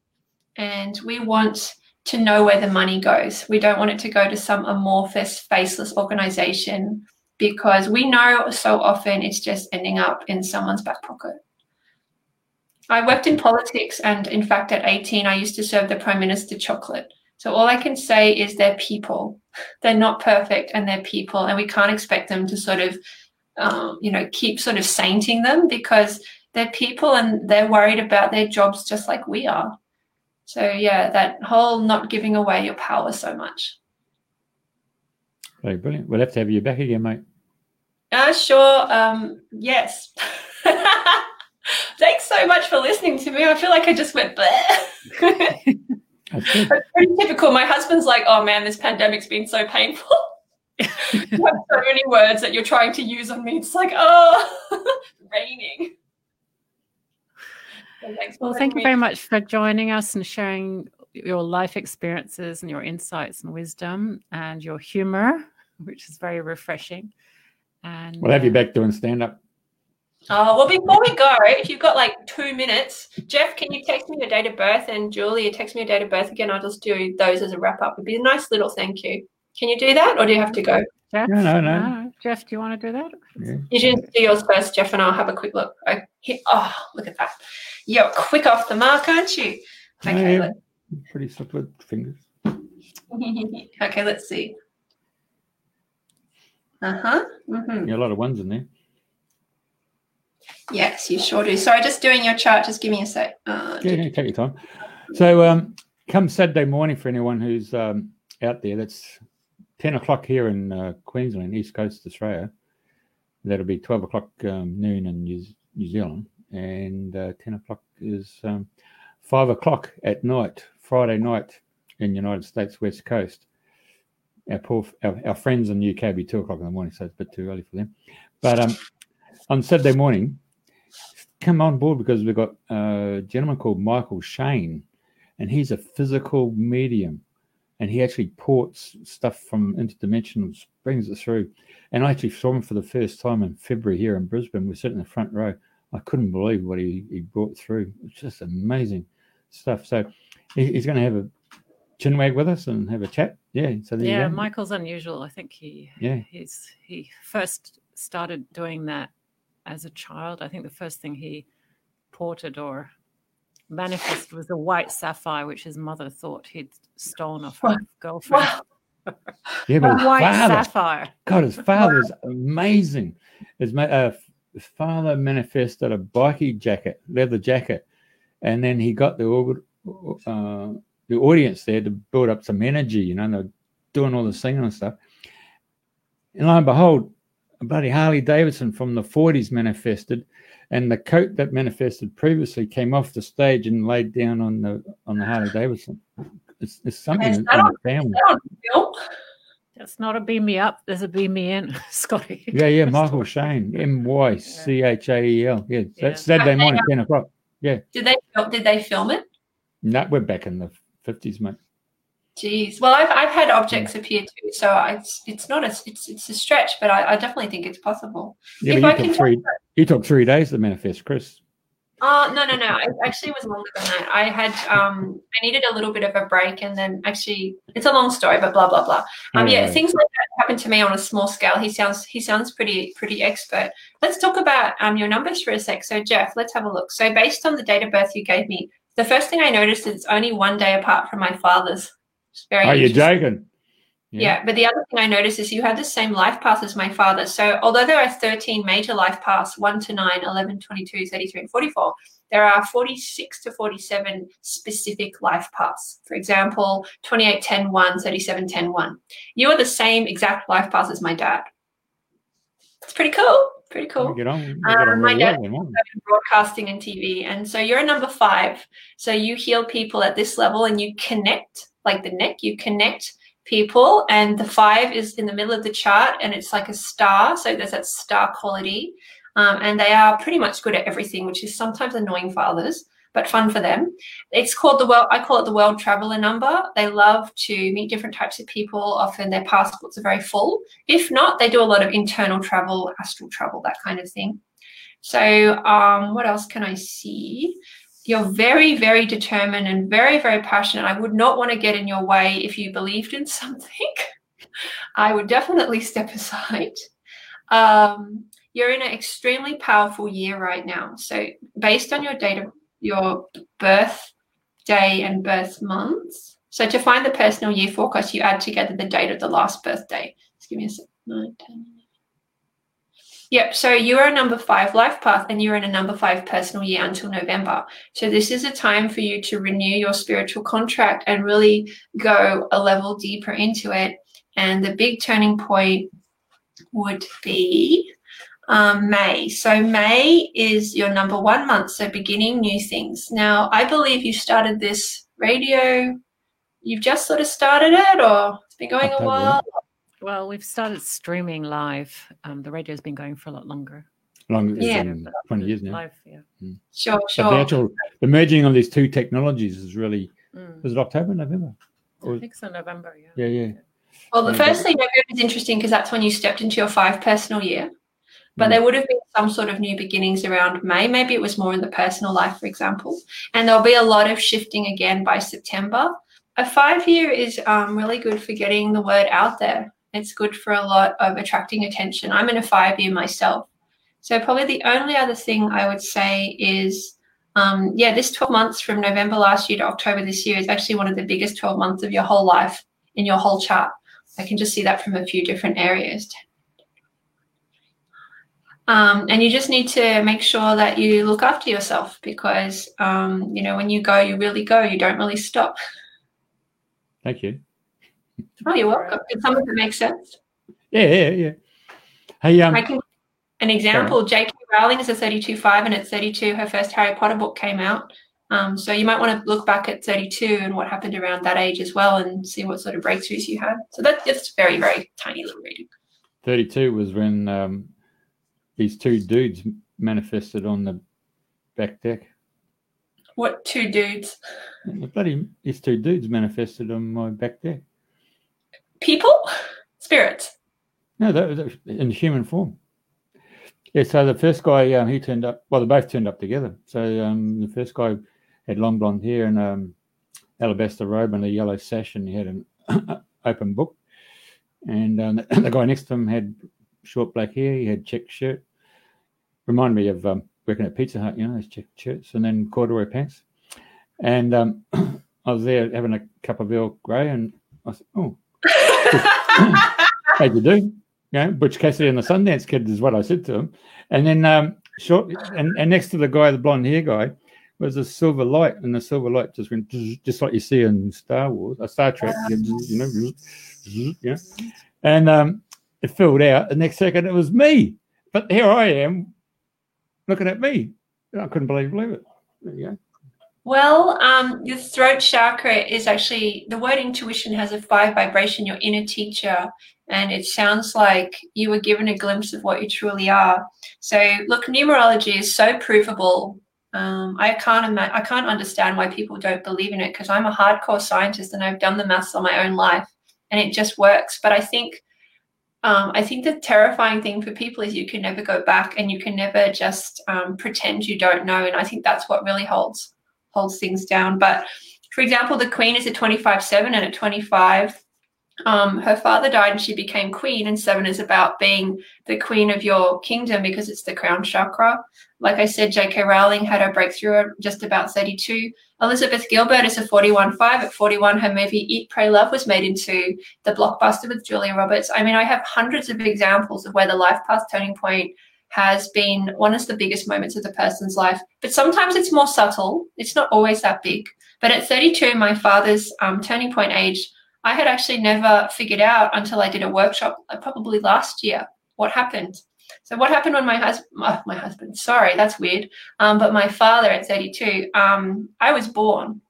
and we want to know where the money goes. We don't want it to go to some amorphous, faceless organization because we know so often it's just ending up in someone's back pocket. I worked in politics, and in fact, at 18, I used to serve the Prime Minister chocolate. So all I can say is they're people. They're not perfect, and they're people, and we can't expect them to sort of, um, you know, keep sort of sainting them because they're people and they're worried about their jobs just like we are. So yeah, that whole not giving away your power so much. Very brilliant. We'll have to have you back again, mate. Uh, sure. Um, yes. Thanks so much for listening to me. I feel like I just went bleh. That's pretty typical. My husband's like, oh man, this pandemic's been so painful. you have so many words that you're trying to use on me. It's like, oh, well, thank you very much for joining us and sharing your life experiences and your insights and wisdom and your humor, which is very refreshing. And we'll have you uh, back doing stand up. Oh, well, before we go, if you've got like two minutes, Jeff, can you text me your date of birth? And Julia, text me your date of birth again. I'll just do those as a wrap up. It'd be a nice little thank you. Can you do that or do you have to go? Jeff? No, no, no. Jeff, do you want to do that? Yeah. You just do yours first, Jeff, and I'll have a quick look. I hit, oh, look at that. You're quick off the mark, aren't you? Okay. Yeah, pretty slick with fingers. okay, let's see. Uh huh. Mm-hmm. Yeah, a lot of ones in there. Yes, you sure do. Sorry, just doing your chart. Just give me a sec. Uh, yeah, yeah, take your time. So, um, come Saturday morning for anyone who's um, out there, that's 10 o'clock here in uh, Queensland, East Coast Australia. That'll be 12 o'clock um, noon in New, New Zealand. And uh, 10 o'clock is um, 5 o'clock at night, Friday night in United States West Coast. Our, poor, our, our friends in the UK be 2 o'clock in the morning, so it's a bit too early for them. But um, on Saturday morning, come on board because we've got a gentleman called Mychael Shane, and he's a physical medium. And he actually ports stuff from interdimensionals, brings it through. And I actually saw him for the first time in February here in Brisbane. We're sitting in the front row. I couldn't believe what he, he brought through. It's just amazing stuff. So he, he's going to have a chinwag with us and have a chat. Yeah. So yeah, Mychael's unusual. I think he yeah he's he first started doing that as a child. I think the first thing he ported or manifested was a white sapphire, which his mother thought he'd stolen off her girlfriend. Yeah, but his white father, sapphire. God, his father's amazing. His, uh, his father manifested a bikie jacket, leather jacket, and then he got the uh, the audience there to build up some energy. You know, and they're doing all the singing and stuff. And lo and behold, a bloody Harley Davidson from the 40s manifested, and the coat that manifested previously came off the stage and laid down on the on the Harley Davidson. It's, it's something Is in the family. Is that? That's not a beam me up. There's a beam me in, Scotty. Yeah, yeah, Mychael Shane, M Y C H A E L. Yeah, Yeah. that's Saturday morning, 10 o'clock. Yeah. Did they fil- did they film it? No, we're back in the 50s, mate. Jeez. Well, I've, I've had objects appear too, so I- it's it's not a it's it's a stretch, but I, I definitely think it's possible. Yeah, If I can took three. You took three days to manifest, Chris. Uh no no no. It actually was longer than that. I had um I needed a little bit of a break, and then actually it's a long story, but blah blah blah. Um yeah, Anyway, things like that happened to me on a small scale. He sounds he sounds pretty pretty expert. Let's talk about um your numbers for a sec. So Jeff, let's have a look. So based on the date of birth you gave me, the first thing I noticed is it's only one day apart from my father's. It's very oh, Are you joking? Yeah. but the other thing I noticed is you had the same life path as my father. So although there are 13 major life paths, 1 to 9, 11, 22, 33, and 44, there are 46 to 47 specific life paths. For example, 28, 10, 1, 37, 10, 1. You are the same exact life path as my dad. It's pretty cool. Pretty cool. Get on. Get um, on my dad- well, broadcasting and TV. And so you're a number five. So you heal people at this level and you connect, like the neck, you connect people. And the five is in the middle of the chart and it's like a star. So there's that star quality. Um, and they are pretty much good at everything, which is sometimes annoying for others, but fun for them. It's called the world, I call it the world traveler number. They love to meet different types of people. Often their passports are very full. If not, they do a lot of internal travel, astral travel, that kind of thing. So, um, what else can I see? You're very, very determined and very, very passionate. I would not want to get in your way if you believed in something. I would definitely step aside. Um, you're in an extremely powerful year right now. So, based on your date of your birth day and birth months, so to find the personal year forecast, you add together the date of the last birthday. Just give me a sec. Nine, 10, Yep. So you're a number five life path and you're in a number five personal year until November. So this is a time for you to renew your spiritual contract and really go a level deeper into it. And the big turning point would be um, May. So May is your number one month. So beginning new things. Now, I believe you started this radio. You've just sort of started it or it's been going a while. Well, we've started streaming live. Um, the radio's been going for a lot longer. Long it's Yeah. been 20 years now. Live, yeah. Sure, But sure. the actual the merging of these two technologies is really Mm. was it October, November? I think so, November, yeah. Yeah, yeah. Well, the Yeah. firstly, November is interesting because that's when you stepped into your five personal year. But Mm. there would have been some sort of new beginnings around May. Maybe it was more in the personal life, for example. And there'll be a lot of shifting again by September. A five year is um, really good for getting the word out there. It's good for a lot of attracting attention. I'm in a five year myself. So, probably the only other thing I would say is um, yeah, this 12 months from November last year to October this year is actually one of the biggest 12 months of your whole life in your whole chart. I can just see that from a few different areas. Um, and you just need to make sure that you look after yourself because, um, you know, when you go, you really go. You don't really stop. Thank you. Oh, you're welcome. Did some of it make sense? Yeah, yeah, yeah. Hey, um, I can. An example: J.K. Rowling is a 32.5, and at 32, her first Harry Potter book came out. Um, so you might want to look back at 32 and what happened around that age as well, and see what sort of breakthroughs you had. So that's just very, very tiny little reading. 32 was when um, these two dudes manifested on the back deck. What two dudes? Bloody these two dudes manifested on my back deck. People, spirits. No, that was in human form. Yeah, so the first guy, um, he turned up. Well, they both turned up together. So um, the first guy had long blonde hair and um, alabaster robe and a yellow sash, and he had an open book. And um, the guy next to him had short black hair. He had check shirt. Remind me of um, working at Pizza Hut, you know, those checked shirts, and then corduroy pants. And um, I was there having a cup of Earl Grey, and I said, "Oh, how you do?" You know, Butch Cassidy and the Sundance Kid is what I said to him. And then um, short, and, and next to the guy, the blonde hair guy, was a silver light, and the silver light just went just like you see in Star Wars, a uh, Star Trek, you know, yeah. And um, it filled out. The next second, it was me. But here I am, looking at me. I couldn't believe, believe it. There you go. Well, um, your throat chakra is actually the word intuition has a five vibration, your inner teacher, and it sounds like you were given a glimpse of what you truly are. So, look, numerology is so provable. Um, I can't ima- I can't understand why people don't believe in it because I'm a hardcore scientist and I've done the maths on my own life, and it just works. But I think um, I think the terrifying thing for people is you can never go back and you can never just um, pretend you don't know. And I think that's what really holds holds things down. But for example, the Queen is a 25 7, and at 25, um, her father died and she became queen. And seven is about being the queen of your kingdom because it's the crown chakra. Like I said, J.K. Rowling had her breakthrough at just about 32. Elizabeth Gilbert is a 41 5. At 41, her movie Eat, Pray, Love was made into the blockbuster with Julia Roberts. I mean, I have hundreds of examples of where the life path turning point has been one of the biggest moments of the person's life. But sometimes it's more subtle, it's not always that big. But at 32, my father's um, turning point age, I had actually never figured out until I did a workshop, uh, probably last year, what happened. So what happened when my husband, oh, my husband, sorry, that's weird. Um, but my father at 32, um, I was born.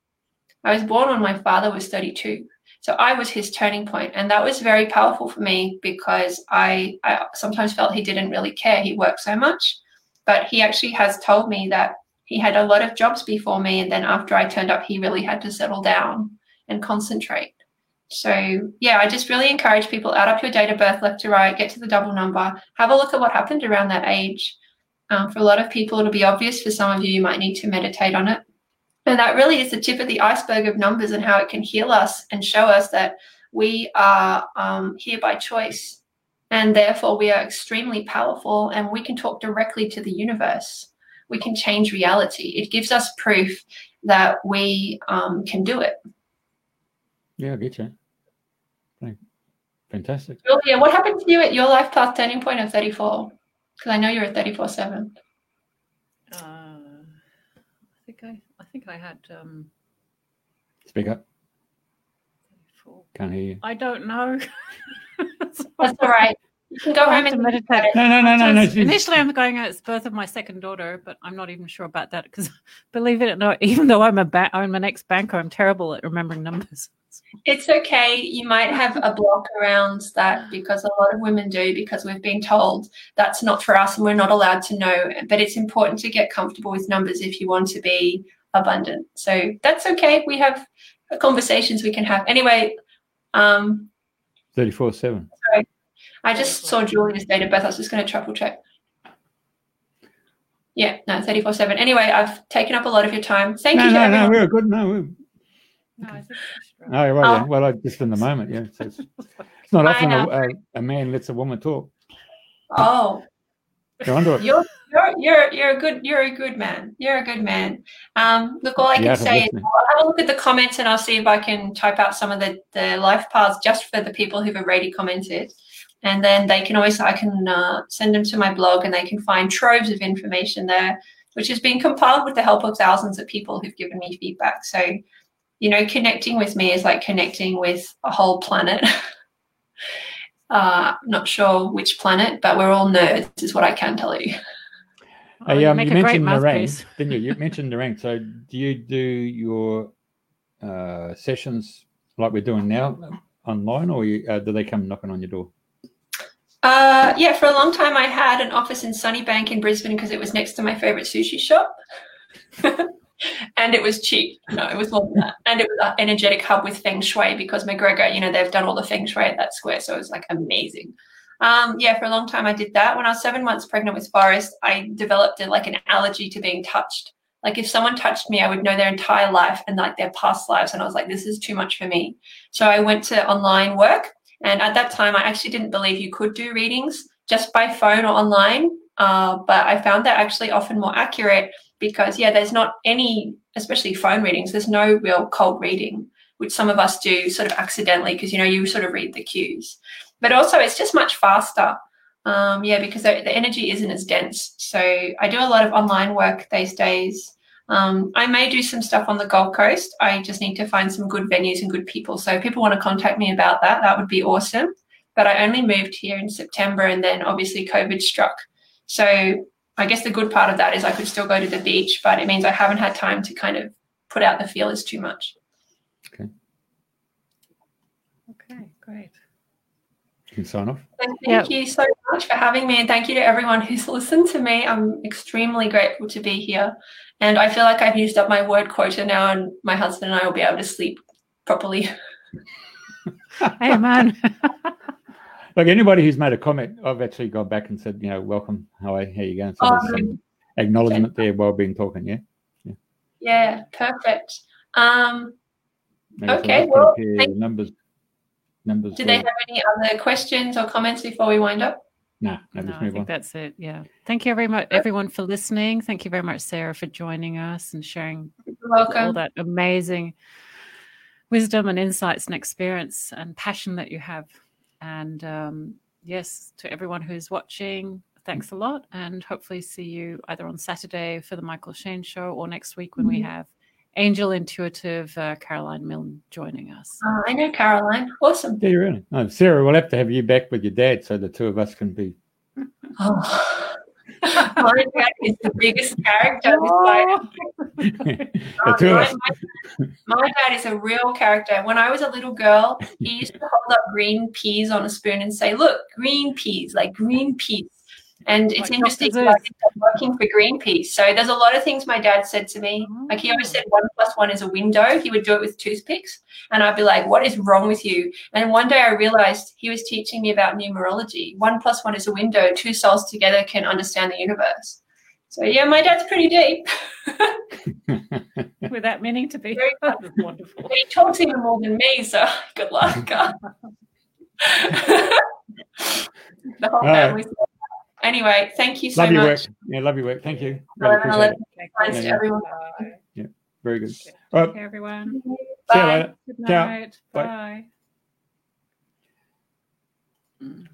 I was born when my father was 32. So I was his turning point, and that was very powerful for me because I, I sometimes felt he didn't really care. He worked so much, but he actually has told me that he had a lot of jobs before me, and then after I turned up, he really had to settle down and concentrate. So yeah, I just really encourage people add up your date of birth left to right, get to the double number, have a look at what happened around that age. Um, for a lot of people, it'll be obvious. For some of you, you might need to meditate on it. And that really is the tip of the iceberg of numbers and how it can heal us and show us that we are um, here by choice. And therefore, we are extremely powerful and we can talk directly to the universe. We can change reality. It gives us proof that we um, can do it. Yeah, I get you. Fantastic. Julia, what happened to you at your life path turning point of 34? Because I know you're at 34 7. Uh, I think I I think I had um Speak up. 34. Can't hear you. I don't know. That's all right. You can go home and meditate. No, no, no, no, no. Initially, I'm going. It's birth of my second daughter, but I'm not even sure about that because, believe it or not, even though I'm a ba- I'm an ex banker, I'm terrible at remembering numbers. It's okay. You might have a block around that because a lot of women do because we've been told that's not for us and we're not allowed to know. But it's important to get comfortable with numbers if you want to be abundant. So that's okay. We have conversations we can have. Anyway, um, 34 7. Sorry. I just saw Julia's date of birth. I was just going to triple check. Yeah, no, 34 7. Anyway, I've taken up a lot of your time. Thank no, you. No, no, we're good. No, we're, no, I Oh, right. Oh. Yeah. Well, I, just in the moment, yeah. So it's, it's, not often a, a, a, man lets a woman talk. Oh, you're onto it. You're, you're, you're, you're a good you're a good man. You're a good man. Um, look, all I can say is I'll have a look at the comments and I'll see if I can type out some of the, the life paths just for the people who've already commented. And then they can always I can uh, send them to my blog and they can find troves of information there, which has been compiled with the help of thousands of people who've given me feedback. So you know, connecting with me is like connecting with a whole planet. uh, not sure which planet, but we're all nerds, is what I can tell you. Oh, you, um, you mentioned Nerang, didn't you? You mentioned Nerang. So, do you do your uh, sessions like we're doing now online, or you, uh, do they come knocking on your door? Uh, yeah, for a long time I had an office in Sunnybank in Brisbane because it was next to my favorite sushi shop. and it was cheap. No, it was more than that. And it was an energetic hub with Feng Shui because McGregor, you know, they've done all the Feng Shui at that square. So it was like amazing. Um, yeah, for a long time I did that. When I was seven months pregnant with Forrest, I developed a, like an allergy to being touched. Like if someone touched me, I would know their entire life and like their past lives. And I was like, this is too much for me. So I went to online work. And at that time, I actually didn't believe you could do readings just by phone or online. Uh, but I found that actually often more accurate because, yeah, there's not any, especially phone readings, there's no real cold reading, which some of us do sort of accidentally because, you know, you sort of read the cues. But also, it's just much faster. Um, yeah, because the, the energy isn't as dense. So I do a lot of online work these days. Um, I may do some stuff on the Gold Coast. I just need to find some good venues and good people. So if people want to contact me about that, that would be awesome. But I only moved here in September and then obviously COVID struck. So I guess the good part of that is I could still go to the beach, but it means I haven't had time to kind of put out the feelers too much. Okay. Okay, great. You can sign off. thank yep. you so much for having me, and thank you to everyone who's listened to me. I'm extremely grateful to be here, and I feel like I've used up my word quota now, and my husband and I will be able to sleep properly. hey, man. Like anybody who's made a comment, I've actually gone back and said, you know, welcome. How are how you going? So um, some acknowledgement there while being talking. Yeah. Yeah. Yeah. Perfect. Um, okay. Well, numbers. Numbers. Do they have any other questions or comments before we wind up? No, no, no I think on. that's it. Yeah. Thank you very much, everyone, for listening. Thank you very much, Sarah, for joining us and sharing all that amazing wisdom and insights and experience and passion that you have. And um, yes, to everyone who's watching, thanks a lot. And hopefully see you either on Saturday for the Mychael Shane show or next week when we mm-hmm. have Angel Intuitive uh, Caroline Milne joining us. Uh, I know Caroline. Awesome. Yeah, really. Oh, Sarah, we'll have to have you back with your dad so the two of us can be. oh. my dad is the biggest character. Oh. the two my, my, my, dad is a real character. When I was a little girl, he used to hold up green peas on a spoon and say, "Look, green peas, like green peas." And it's like interesting, like, I'm working for Greenpeace. So there's a lot of things my dad said to me. Oh. Like he always said one plus one is a window. He would do it with toothpicks. And I'd be like, what is wrong with you? And one day I realized he was teaching me about numerology. One plus one is a window. Two souls together can understand the universe. So yeah, my dad's pretty deep. with that meaning to be Very wonderful. But he talks even more than me, so good luck. the whole family Anyway, thank you so love much. Work. Yeah, love your work. Thank you. Really it. Thanks yeah, to everyone. Bye. Yeah, very good. Okay, right. everyone. Bye. Good night. Bye. Bye.